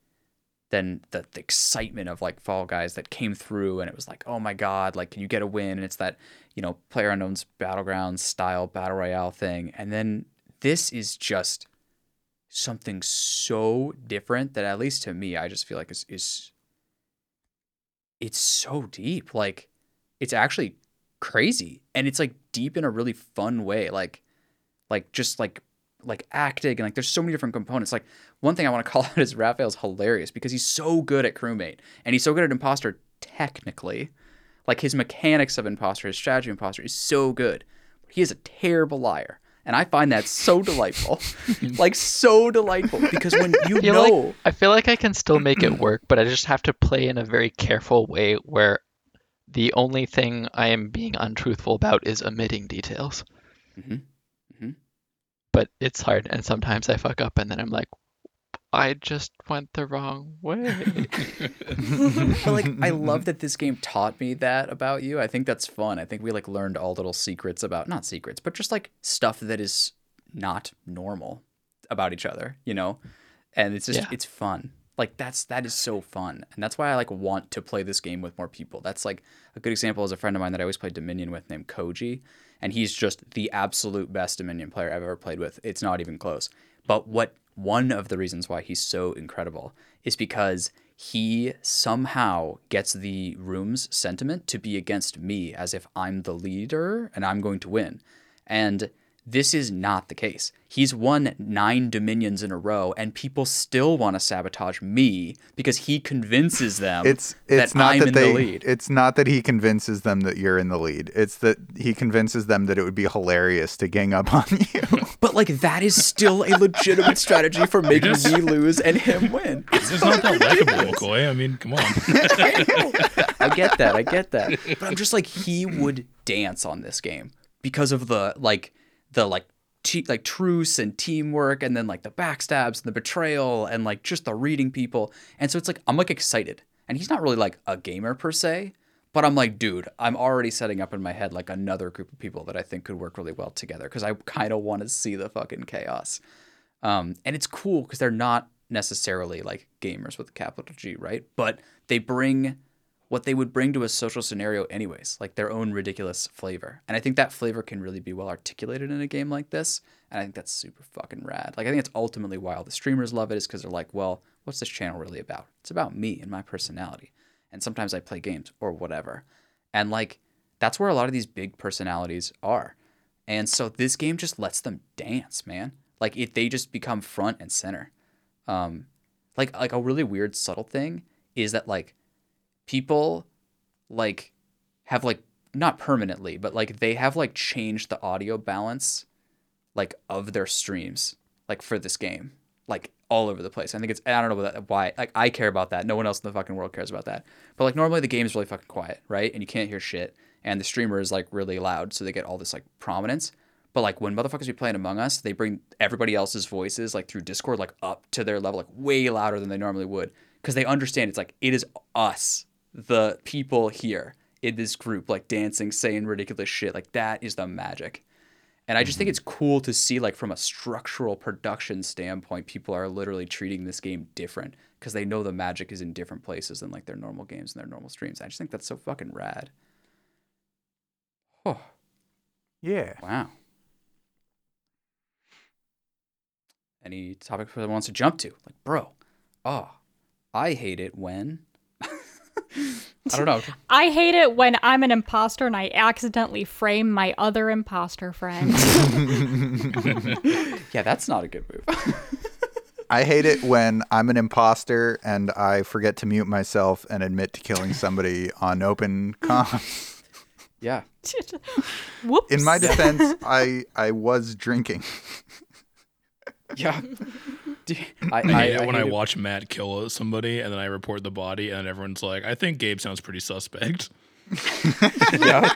than the, the excitement of like Fall Guys that came through and it was like, oh my god, like can you get a win? And it's that, you know, player unknown's battlegrounds style battle royale thing. And then this is just something so different that at least to me, I just feel like is is it's so deep. Like it's actually crazy. And it's like deep in a really fun way. Like like just like like acting and like there's so many different components. Like one thing I want to call out is Raphael's hilarious because he's so good at crewmate and he's so good at imposter technically. Like his mechanics of imposter, his strategy of imposter is so good. He is a terrible liar. And I find that so delightful. like so delightful because when you I know like I feel like I can still make it work, but I just have to play in a very careful way where the only thing I am being untruthful about is omitting details. Mhm. Mhm. But it's hard, and sometimes I fuck up, and then I'm like, I just went the wrong way. but like I love that this game taught me that about you. I think that's fun. I think we like learned all little secrets about not secrets, but just like stuff that is not normal about each other, you know? And it's just Yeah. it's fun. Like that's that is so fun. And that's why I like want to play this game with more people. That's like a good example is a friend of mine that I always played Dominion with named Koji, and he's just the absolute best Dominion player I've ever played with. It's not even close. But what one of the reasons why he's so incredible is because he somehow gets the room's sentiment to be against me as if I'm the leader and I'm going to win. And This is not the case. He's won nine dominions in a row, and people still want to sabotage me because he convinces them It's it's that not I'm that in they the lead. it's not that he convinces them that you're in the lead. It's that he convinces them that it would be hilarious to gang up on you. But like that is still a legitimate strategy for making just- me lose and him win. It's not that likable, McCoy. I mean, come on. I get that. I get that. But I'm just like he would dance on this game because of the like the like like truce and teamwork and then like the backstabs and the betrayal and like just the reading people. And so it's like I'm like excited. And he's not really like a gamer per se, but I'm like, dude, I'm already setting up in my head like another group of people that I think could work really well together because I kind of want to see the fucking chaos. Um, and it's cool because they're not necessarily like gamers with capital G, right? But they bring what they would bring to a social scenario anyways, like their own ridiculous flavor. And I think that flavor can really be well articulated in a game like this. And I think that's super fucking rad. Like I think it's ultimately why all the streamers love it is because they're like, well, what's this channel really about? It's about me and my personality. And sometimes I play games or whatever. And like that's where a lot of these big personalities are. And so this game just lets them dance, man. Like if they just become front and center. Um like like a really weird subtle thing is that like people like have like not permanently, but like they have like changed the audio balance like of their streams like for this game like all over the place. I think it's I don't know why like I care about that. No one else in the fucking world cares about that. But like normally the game is really fucking quiet, right? And you can't hear shit. And the streamer is like really loud, so they get all this like prominence. But like when motherfuckers be playing Among Us, they bring everybody else's voices like through Discord like up to their level, like way louder than they normally would, because they understand it's like it is us, the people here in this group, like dancing, saying ridiculous shit. Like that is the magic. And I just think mm-hmm. it's cool to see, like, from a structural production standpoint, people are literally treating this game different because they know the magic is in different places than like their normal games and their normal streams. I just think that's so fucking rad. Oh, yeah. wow. Any topic for that wants to jump to? Like, bro, oh, I hate it when. I don't know. I hate it when I'm an imposter and I accidentally frame my other imposter friend. Yeah, that's not a good move. I hate it when I'm an imposter and I forget to mute myself and admit to killing somebody on open comms. yeah. Whoops. In my defense, I I was drinking. Yeah. Do- I, I hate it when I hate it- watch Matt kill somebody and then I report the body and everyone's like, I think Gabe sounds pretty suspect. yep.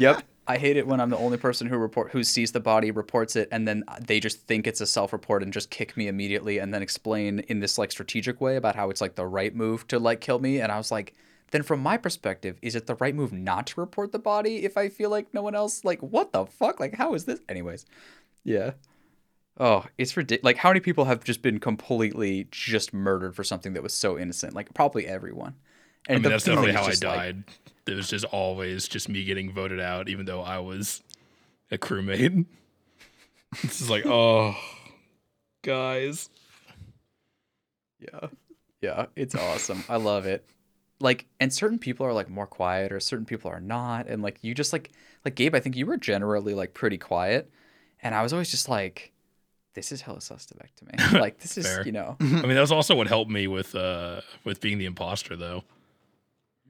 Yep. I hate it when I'm the only person who report who sees the body, reports it, and then they just think it's a self-report and just kick me immediately, and then explain in this like strategic way about how it's like the right move to like kill me. And I was like, then from my perspective, is it the right move not to report the body if I feel like no one else? Like, what the fuck? Like, how is this? Anyways, yeah. Oh, it's ridiculous. Like, how many people have just been completely just murdered for something that was so innocent? Like, probably everyone. I mean, that's definitely how I just, like, died. it was just always just me getting voted out, even though I was a crewmate. This is like, oh, guys. Yeah. Yeah, it's awesome. I love it. Like, and certain people are like more quiet or certain people are not. And like, you just like, like Gabe, I think you were generally like pretty quiet. And I was always just like, this is hella suspect to me. Like, this is, you know, I mean, that was also what helped me with uh with being the imposter though.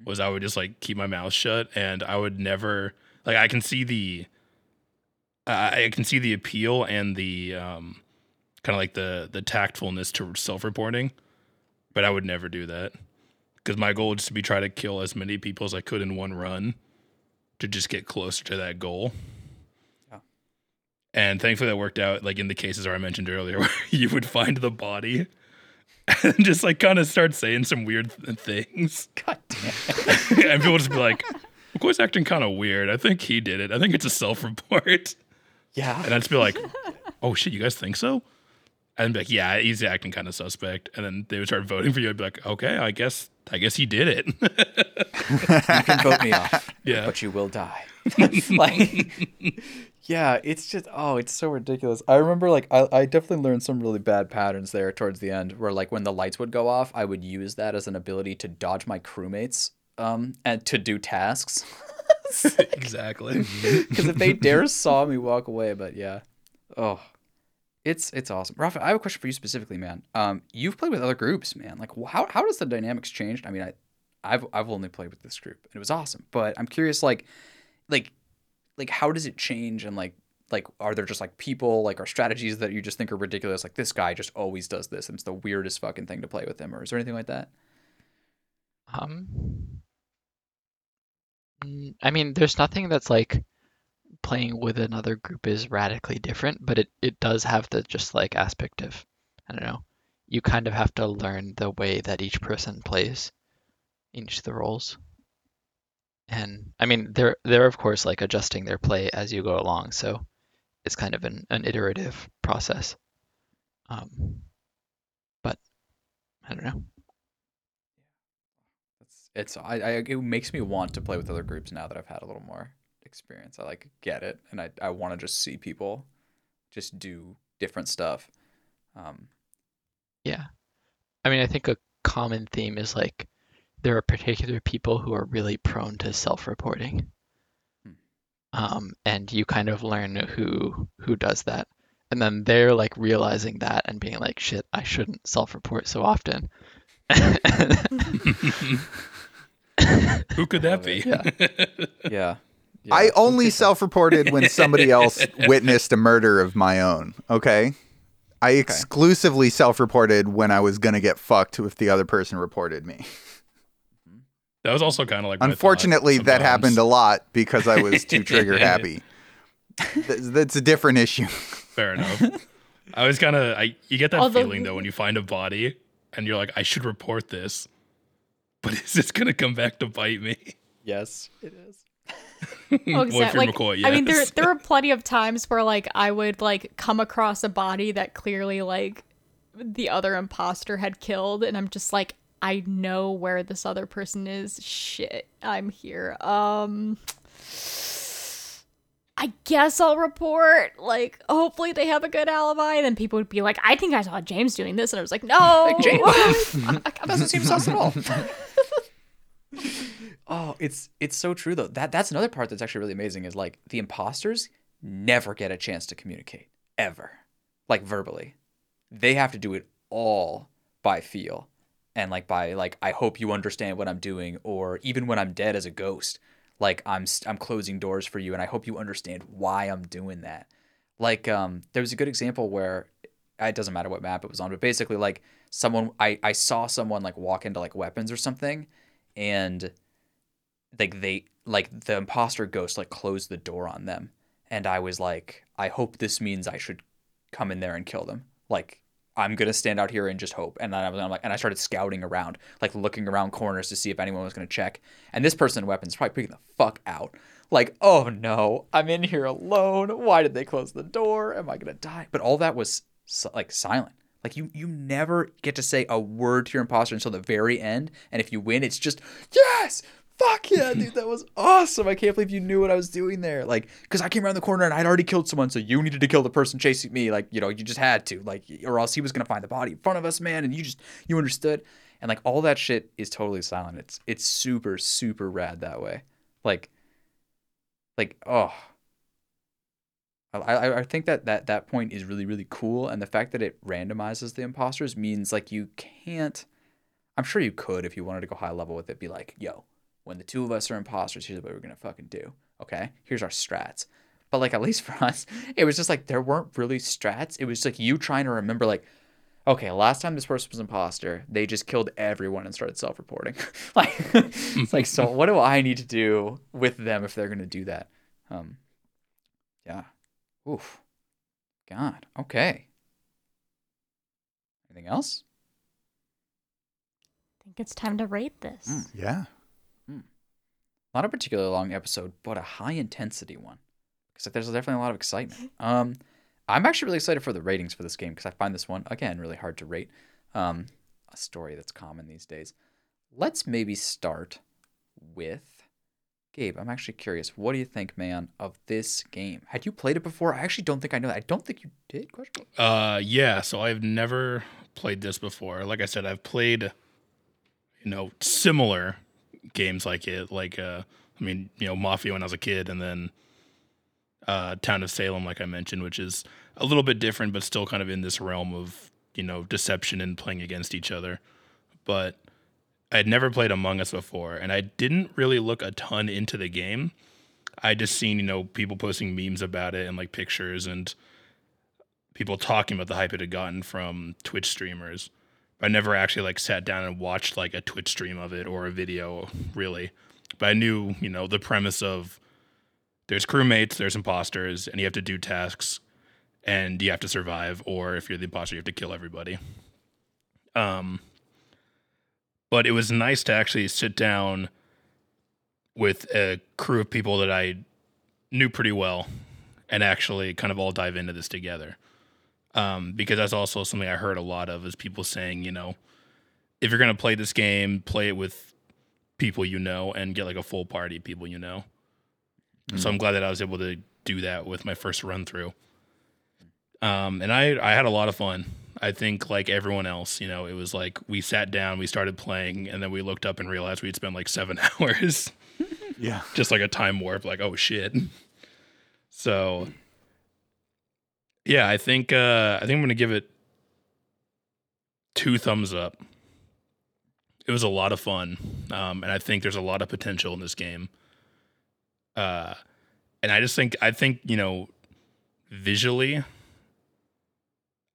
Was I would just like keep my mouth shut and I would never like I can see the I I can see the appeal and the um kind of like the the tactfulness to self-reporting, but I would never do that because my goal is to be try to kill as many people as I could in one run to just get closer to that goal. And thankfully that worked out like in the cases where I mentioned earlier where you would find the body and just like kind of start saying some weird th- things. God damn. and people just be like, McCoy's acting kind of weird. I think he did it. I think it's a self report. Yeah. And I'd just be like, oh shit, you guys think so? And be like, yeah, he's acting kind of suspect. And then they would start voting for you. I'd be like, okay, I guess, I guess he did it. You can vote me off, yeah. but you will die. like, yeah, it's just, oh, it's so ridiculous. I remember, like, I, I definitely learned some really bad patterns there towards the end where, like, when the lights would go off, I would use that as an ability to dodge my crewmates um, and to do tasks. exactly. Because if they dare saw me walk away, but yeah, oh, it's it's awesome. Rafa, I have a question for you specifically, man. Um, you've played with other groups, man. Like, how how does the dynamics change? I mean, I, I've I've only played with this group, and it was awesome. But I'm curious, like, like, like, how does it change? And like, like, are there just like people, like, are strategies that you just think are ridiculous? Like, this guy just always does this, and it's the weirdest fucking thing to play with him, or is there anything like that? Um, mm, I mean, there's nothing that's like playing with another group is radically different, but it, it does have the just like aspect of, I don't know, you kind of have to learn the way that each person plays in each of the roles. And I mean, they're they're of course like adjusting their play as you go along, so it's kind of an, an iterative process. Um, but I don't know. It's it's I, I it makes me want to play with other groups now that I've had a little more experience. I like get it, and I I want to just see people just do different stuff. Um, Yeah. I mean, I think a common theme is like there are particular people who are really prone to self-reporting. Hmm. Um, and you kind of learn who who does that. And then they're like realizing that and being like, shit, I shouldn't self-report so often. Who could that be? Yeah. yeah, yeah. I only self-reported when somebody else witnessed a murder of my own. Okay. I exclusively self-reported when I was gonna get fucked if the other person reported me. That was also kind of like. Unfortunately, that happened a lot because I was too trigger happy. That's a different issue. Fair enough. I was kind of. I you get that Although- feeling though when you find a body and you're like, I should report this, but is this gonna come back to bite me? yes, it is. Oh, Wilfred exactly. Like, McCoy, I mean, there there are plenty of times where like I would like come across a body that clearly like the other imposter had killed, and I'm just like, I know where this other person is. Shit, I'm here. Um. I guess I'll report. Like, hopefully they have a good alibi. And then people would be like, "I think I saw James doing this," and I was like, "No, Like James, that doesn't seem sus at all. oh, it's it's so true though. That that's another part that's actually really amazing is like the imposters never get a chance to communicate ever, like verbally. They have to do it all by feel and like by like I hope you understand what I'm doing, or even when I'm dead as a ghost, like I'm I'm closing doors for you, and I hope you understand why I'm doing that. Like um, there was a good example where it doesn't matter what map it was on, but basically like someone I I saw someone like walk into like weapons or something, and like they like the imposter ghost like closed the door on them, and I was like, I hope this means I should come in there and kill them. Like I'm gonna stand out here and just hope. And I was I'm like, and I started scouting around, like looking around corners to see if anyone was gonna check. And this person in weapons probably freaking the fuck out. Like, oh no, I'm in here alone. Why did they close the door? Am I gonna die? But all that was like silent. Like you, you never get to say a word to your imposter until the very end. And if you win, it's just yes, fuck yeah, dude, that was awesome. I can't believe you knew what I was doing there. Like, because I came around the corner and I'd already killed someone, so you needed to kill the person chasing me. Like, you know, you just had to. Like, or else he was gonna find the body in front of us, man. And you just you understood. And like all that shit is totally silent. It's it's super super rad that way. Like, like oh. I, I think that, that that point is really really cool, and the fact that it randomizes the imposters means like you can't. I'm sure you could if you wanted to go high level with it. Be like, yo, when the two of us are imposters, here's what we're gonna fucking do. Okay, here's our strats. But like at least for us, it was just like there weren't really strats. It was just like you trying to remember like, okay, last time this person was imposter, they just killed everyone and started self-reporting. like it's like so what do I need to do with them if they're gonna do that? Um, yeah. Oof. God. Okay. Anything else? I think it's time to rate this. Mm. Yeah. Not a particularly long episode, but a high intensity one. Because there's definitely a lot of excitement. Um, I'm actually really excited for the ratings for this game because I find this one again really hard to rate. Um, a story that's common these days. Let's maybe start with Gabe. I'm actually curious. What do you think, man, of this game? Had you played it before? I actually don't think I know that. I don't think you did. Question. Uh, yeah. So I've never played this before. Like I said, I've played, you know, similar games like it, like uh, I mean, you know, Mafia when I was a kid, and then uh, Town of Salem, like I mentioned, which is a little bit different, but still kind of in this realm of you know deception and playing against each other. But I had never played Among Us before, and I didn't really look a ton into the game. I just seen you know people posting memes about it and like pictures and people talking about the hype it had gotten from Twitch streamers. I never actually like sat down and watched like a Twitch stream of it or a video really. But I knew you know the premise of there's crewmates, there's imposters, and you have to do tasks and you have to survive, or if you're the imposter, you have to kill everybody. Um, but it was nice to actually sit down with a crew of people that I knew pretty well and actually kind of all dive into this together. Um, because that's also something I heard a lot of is people saying, you know, if you're gonna play this game, play it with people you know and get like a full party of people you know. So I'm glad that I was able to do that with my first run through. Um, and I I had a lot of fun. I think like everyone else, you know, it was like we sat down, we started playing, and then we looked up and realized we'd spent like seven hours, Yeah. just like a time warp. Like oh shit. So yeah, I think uh, I think I'm gonna give it two thumbs up. It was a lot of fun, um, and I think there's a lot of potential in this game. Uh, and I just think I think you know, visually,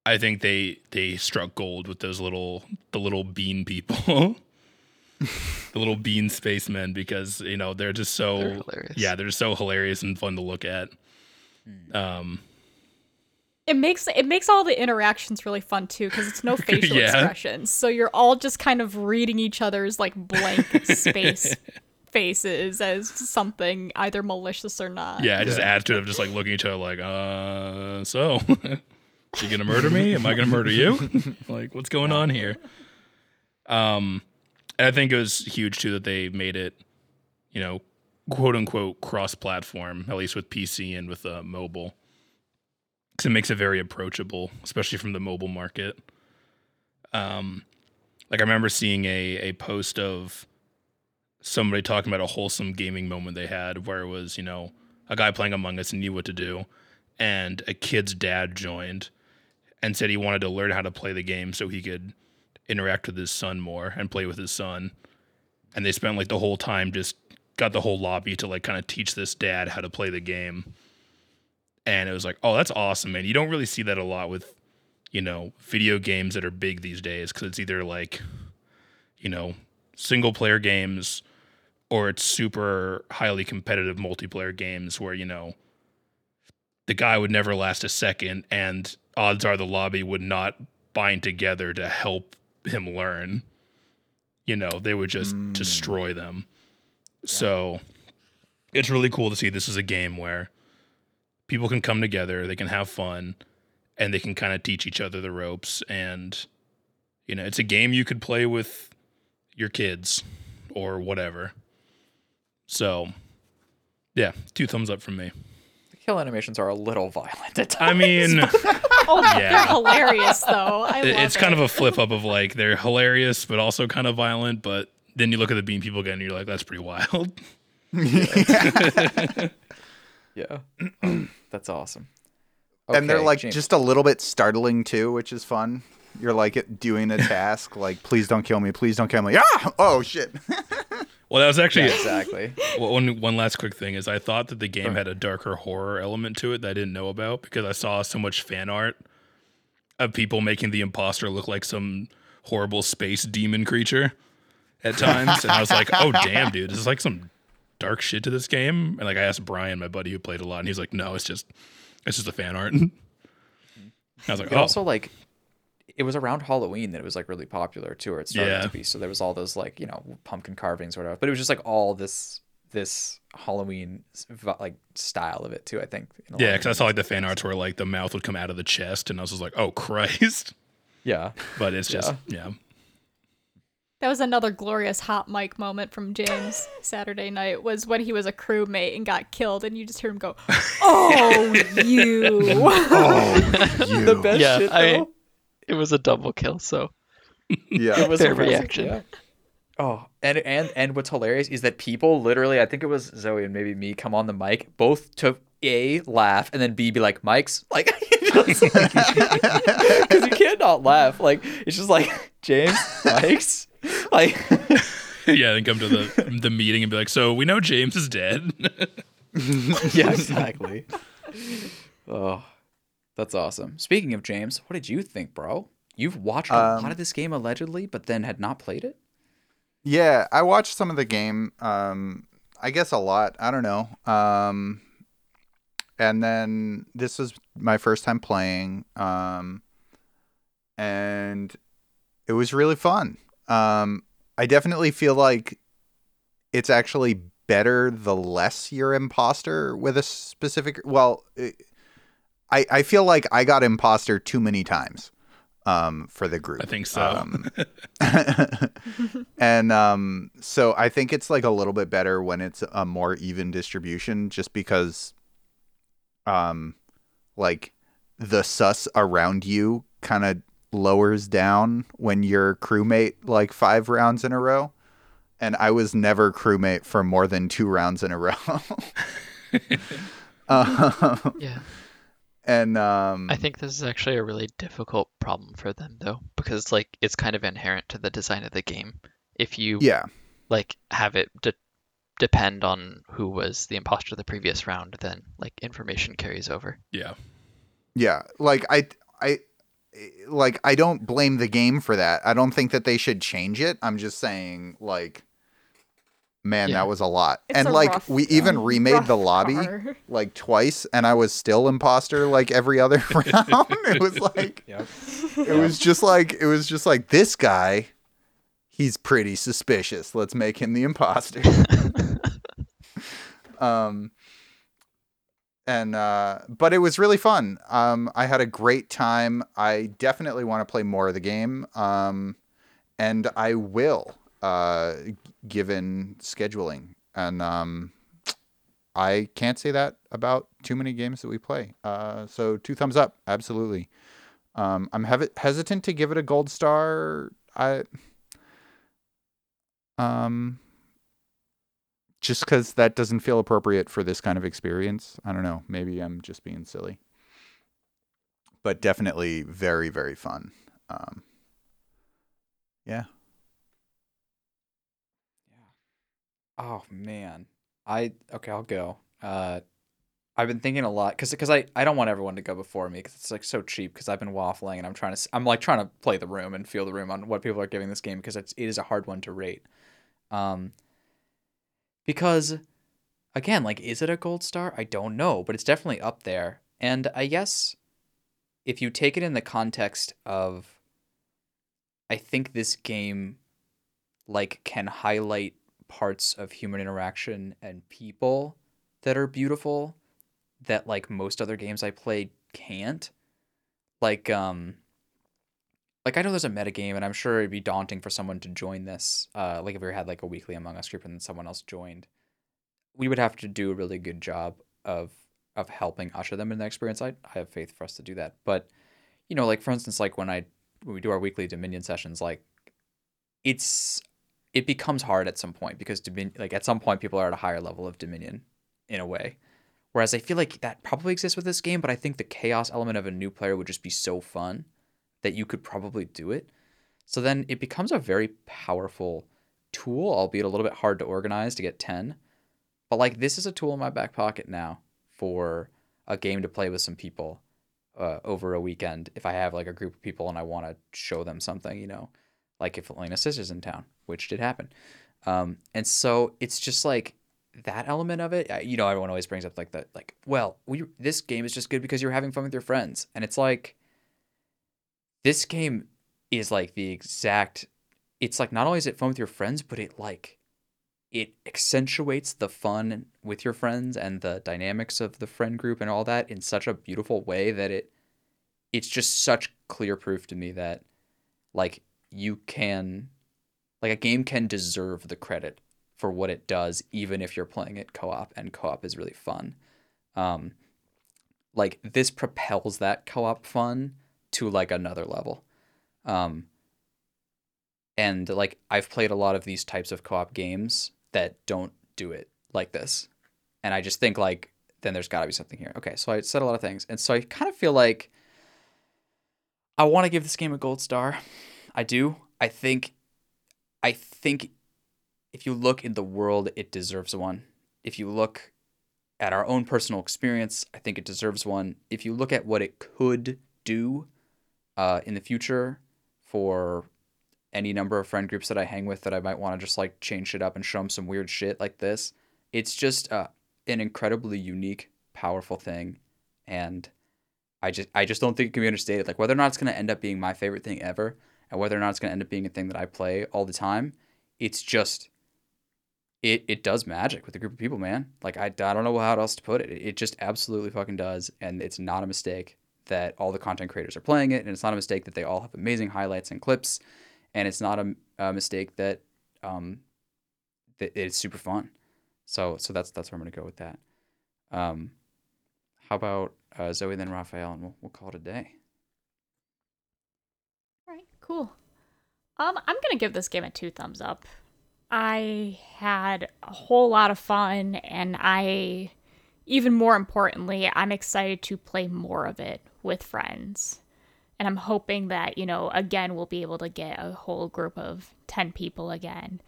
I think they they struck gold with those little the little bean people, the little bean spacemen, because you know they're just so They're hilarious. yeah they're just so hilarious and fun to look at. Um, It makes it makes all the interactions really fun too because it's no facial Yeah. expressions. So you're all just kind of reading each other's like blank space faces as something either malicious or not. Yeah, it just adds to it of just like looking at each other like, uh, so you gonna murder me? Am I gonna murder you? like, what's going on here? Um, and I think it was huge too that they made it, you know, quote unquote cross platform, at least with PC and with uh, mobile. Because it makes it very approachable, especially from the mobile market. Um, like I remember seeing a a post of somebody talking about a wholesome gaming moment they had where it was, you know, a guy playing Among Us and knew what to do, and a kid's dad joined and said he wanted to learn how to play the game so he could interact with his son more and play with his son. And they spent like the whole time just got the whole lobby to like kind of teach this dad how to play the game. And it was like, oh, that's awesome, man. You don't really see that a lot with, you know, video games that are big these days because it's either like, you know, single player games or it's super highly competitive multiplayer games where you know the guy would never last a second and odds are the lobby would not bind together to help him learn you know they would just Mm. destroy them so it's really cool to see this is a game where people can come together they can have fun and they can kind of teach each other the ropes and you know it's a game you could play with your kids or whatever. So, yeah, two thumbs up from me. The kill animations are a little violent at I mean, Oh, Yeah. they're hilarious though. I it- love it's kind of a flip up of like they're hilarious, but also kind of violent. But then you look at the bean people again, and you're like, that's pretty wild. yeah, Oh, that's awesome. and they're like James. just a little bit startling too, which is fun. You're like doing a task, like please don't kill me, please don't kill me. Ah! Oh shit! Well, that was actually Yeah, exactly. Well, one one last quick thing is I thought that the game had a darker horror element to it that I didn't know about because I saw so much fan art of people making the imposter look like some horrible space demon creature at times, and I was like, "Oh damn, dude, this is like some dark shit to this game." And like I asked Brian, my buddy who played a lot, and he's like, "No, it's just it's just a fan art." And I was like, It "Oh, also like it was around Halloween that it was like really popular too, or it started Yeah. to be. So there was all those like you know pumpkin carvings or whatever, but it was just like all this this Halloween like style of it too. I think. in a lot yeah," because I saw like the fan arts where like the mouth would come out of the chest, and I was just like, "Oh Christ!" Yeah, But it's just yeah. That was another glorious hot mic moment from James Saturday night was when he was a crewmate and got killed and you just hear him go, "Oh, you." Oh, you. the best Yeah, shit I- It was a double kill, so yeah. It was Fair a reaction. yeah. Oh, and and and what's hilarious is that people literally, I think it was Zoe and maybe me, come on the mic both to a laugh and then b be like, "Mike's like," because you can't not laugh. Like it's just like James, Mike's, like yeah, then come to the the meeting and be like, "So we know James is dead." yeah, exactly. oh, that's awesome. Speaking of James, what did you think, bro? You've watched a Um, lot of this game allegedly, but then had not played it. Yeah, I watched some of the game. Um, I guess a lot. I don't know. Um, and then this was my first time playing. Um, and it was really fun. Um, I definitely feel like it's actually better the less you're imposter with a specific. Well, it, I I feel like I got imposter too many times. Um, for the group. I think so. Um, and um, so I think it's like a little bit better when it's a more even distribution, just because, um, like the sus around you kind of lowers down when you're crewmate like five rounds in a row, and I was never crewmate for more than two rounds in a row. um, Yeah. and um, I think this is actually a really difficult problem for them though, because like it's kind of inherent to the design of the game. If you yeah, like have it de- depend on who was the imposter the previous round, then like information carries over. yeah, Yeah, like I I like I don't blame the game for that. I don't think that they should change it. I'm just saying like man, Yeah. that was a lot. It's and a like rough- we even um, remade the lobby car. like twice and I was still imposter like every other round. it was like Yep. it was just like it was just like this guy he's pretty suspicious. Let's make him the imposter. um and uh but it was really fun. Um i had a great time. I definitely want to play more of the game um and i will uh given scheduling. And um i can't say that about too many games that we play. Uh so two thumbs up absolutely. Um i'm hev- hesitant to give it a gold star. I um just because that doesn't feel appropriate for this kind of experience. I don't know. Maybe I'm just being silly. But definitely very, very fun. Um, yeah. Oh man, I okay. I'll go. Uh, I've been thinking a lot because because I I don't want everyone to go before me because it's like so cheap because I've been waffling and I'm trying to I'm like trying to play the room and feel the room on what people are giving this game because it's it is a hard one to rate. Um. Because, again, like, is it a gold star? I don't know, but it's definitely up there. And I guess if you take it in the context of, I think this game, like, can highlight parts of human interaction and people that are beautiful that like most other games I played can't. Like um like I know there's a metagame and I'm sure it'd be daunting for someone to join this. Uh like if we had like a weekly Among Us group and then someone else joined. We would have to do a really good job of of helping usher them in the experience. I I have faith for us to do that. But you know, like for instance, like when I when we do our weekly Dominion sessions, like it's it becomes hard at some point because Dominion like at some point people are at a higher level of Dominion in a way. Whereas I feel like that probably exists with this game, but I think the chaos element of a new player would just be so fun that you could probably do it. So then it becomes a very powerful tool, albeit a little bit hard to organize to get 10. But like this is a tool in my back pocket now for a game to play with some people uh, over a weekend if I have like a group of people and I want to show them something, you know, like if Elena's sister's in town, which did happen. Um, and so it's just like that element of it. You know, everyone always brings up like that, like, well, we this game is just good because you're having fun with your friends, and it's like this game is like the exact. It's like not only is it fun with your friends, but it like it accentuates the fun with your friends and the dynamics of the friend group and all that in such a beautiful way that it it's just such clear proof to me that like you can like a game can deserve the credit for what it does even if you're playing it co-op and co-op is really fun um like this propels that co-op fun to like another level um and like I've played a lot of these types of co-op games that don't do it like this. And I just think like then there's got to be something here. Okay, so I said a lot of things. And so I kind of feel like I want to give this game a gold star. I do. I think I think if you look in the world it deserves one. If you look at our own personal experience, I think it deserves one. If you look at what it could do uh, in the future for any number of friend groups that I hang with that I might want to just like change it up and show them some weird shit like this, it's just uh, an incredibly unique, powerful thing, and I just I just don't think it can be understated. Like whether or not it's going to end up being my favorite thing ever, and whether or not it's going to end up being a thing that I play all the time, it's just it it does magic with a group of people, man. Like I, I don't know how else to put it. It just absolutely fucking does, and it's not a mistake that all the content creators are playing it, and it's not a mistake that they all have amazing highlights and clips, and it's not a, a mistake that um that it's super fun. So so that's that's where I'm gonna go with that. Um, how about uh, Zoe then Raphael, and we'll we'll call it a day. All right, cool. Um, I'm gonna give this game a two thumbs up. I had a whole lot of fun, and I, even more importantly, I'm excited to play more of it with friends. And I'm hoping that, you know, again, we'll be able to get a whole group of 10 people again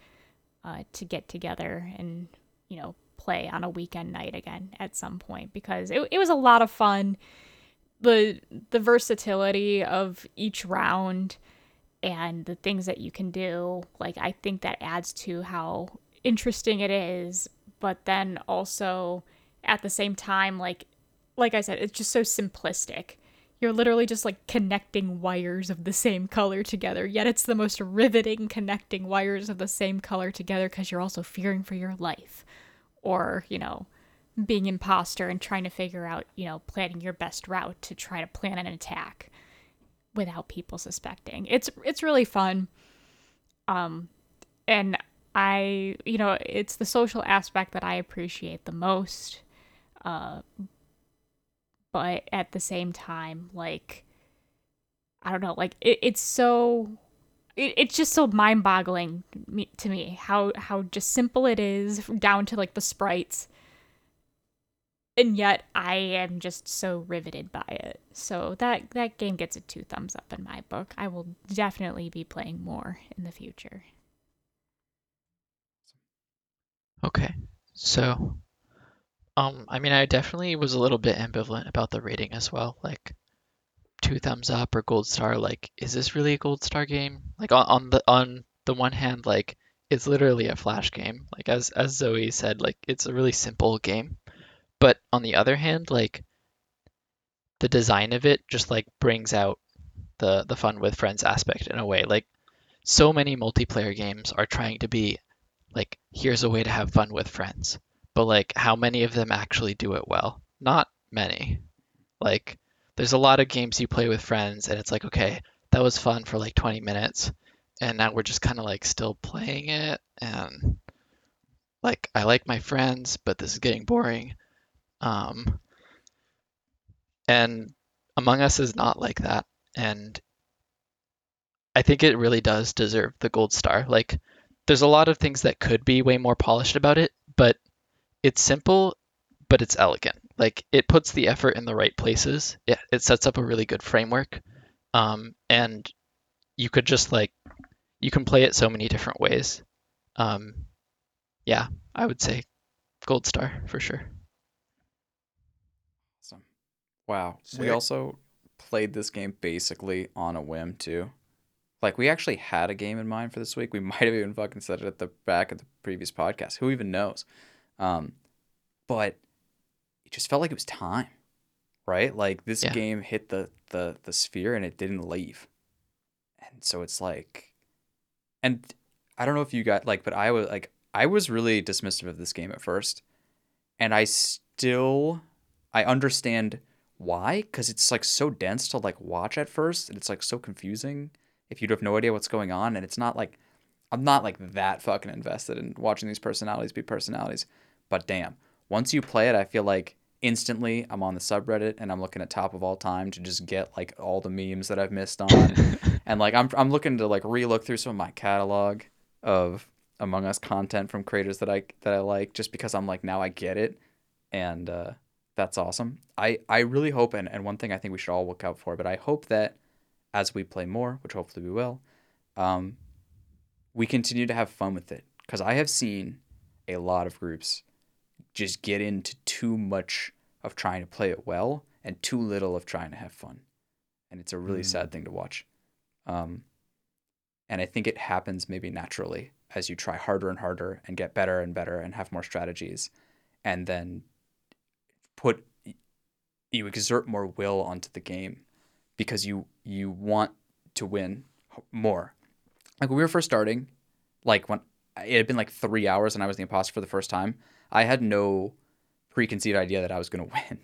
uh, to get together and, you know, play on a weekend night again at some point because it, it was a lot of fun. The, the versatility of each round and the things that you can do like i think that adds to how interesting it is but then also at the same time like like i said it's just so simplistic you're literally just like connecting wires of the same color together yet it's the most riveting connecting wires of the same color together because you're also fearing for your life or you know being imposter and trying to figure out you know planning your best route to try to plan an attack without people suspecting. It's it's really fun. Um and I, you know, it's the social aspect that I appreciate the most. Uh but at the same time like I don't know, like it, it's so it, it's just so mind-boggling to me how how just simple it is down to like the sprites and yet I am just so riveted by it. So that that game gets a two thumbs up in my book. I will definitely be playing more in the future. Okay. So um I mean I definitely was a little bit ambivalent about the rating as well. Like two thumbs up or gold star like is this really a gold star game? Like on, on the on the one hand like it's literally a flash game. Like as as Zoe said like it's a really simple game but on the other hand, like the design of it just like brings out the the fun with friends aspect in a way. Like so many multiplayer games are trying to be like here's a way to have fun with friends. But like how many of them actually do it well? Not many. Like there's a lot of games you play with friends and it's like okay, that was fun for like 20 minutes and now we're just kind of like still playing it and like I like my friends, but this is getting boring. Um, and Among Us is not like that. And I think it really does deserve the gold star. Like, there's a lot of things that could be way more polished about it, but it's simple, but it's elegant. Like, it puts the effort in the right places. It, it sets up a really good framework. Um, and you could just, like, you can play it so many different ways. Um, yeah, I would say gold star for sure. Wow. We also played this game basically on a whim too. Like we actually had a game in mind for this week. We might have even fucking said it at the back of the previous podcast. Who even knows? Um, but it just felt like it was time, right? Like this Yeah. game hit the the the sphere and it didn't leave, and so it's like, and I don't know if you got like, but I was like, I was really dismissive of this game at first, and I still I understand why because it's like so dense to like watch at first and it's like so confusing if you have no idea what's going on and it's not like i'm not like that fucking invested in watching these personalities be personalities but damn once you play it i feel like instantly I'm on the subreddit and I'm looking at top of all time to just get like all the memes that I've missed on. and like I'm I'm looking to like re-look through some of my catalog of Among Us content from creators that I that I like just because I'm like now I get it and uh that's awesome. I I really hope and, and one thing I think we should all look out for, but I hope that as we play more, which hopefully we will, um we continue to have fun with it because I have seen a lot of groups just get into too much of trying to play it well and too little of trying to have fun. And it's a really Mm. sad thing to watch. Um, and I think it happens maybe naturally as you try harder and harder and get better and better and have more strategies and then put you exert more will onto the game because you you want to win more. Like when we were first starting, like when it had been like three hours and I was the imposter for the first time, I had no preconceived idea that I was going to win.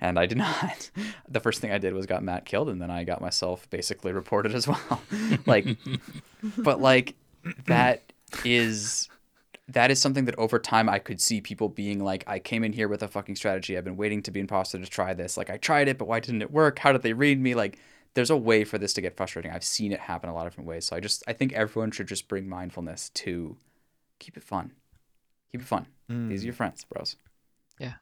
And I did not. The first thing I did was got Matt killed, and then I got myself basically reported as well. like, but like that is that is something that over time I could see people being like, I came in here with a fucking strategy. I've been waiting to be imposter to try this. Like I tried it, but why didn't it work? How did they read me? Like there's a way for this to get frustrating. I've seen it happen a lot of different ways. So I just I think everyone should just bring mindfulness to keep it fun. Keep it fun. These are your friends, bros. Yeah.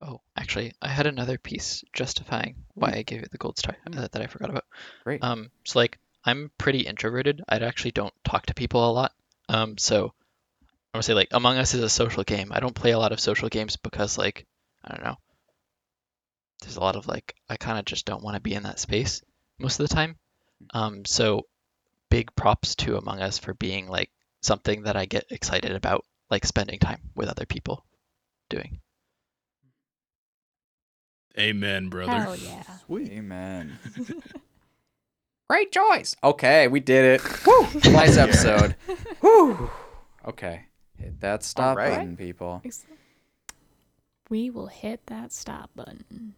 Oh, actually, I had another piece justifying why I gave it the gold star uh, that I forgot about. Great. Um, so like I'm pretty introverted. I actually don't talk to people a lot. Um, so I'm gonna say like Among Us is a social game. I don't play a lot of social games because like I don't know. There's a lot of like I kind of just don't want to be in that space most of the time. Um, so big props to Among Us for being like something that I get excited about, like spending time with other people doing. Amen, brother. Hell yeah. Sweet. Amen. Great choice. Okay, we did it. Woo! Nice episode. Woo! Okay. Hit that stop right. button, people. We will hit that stop button.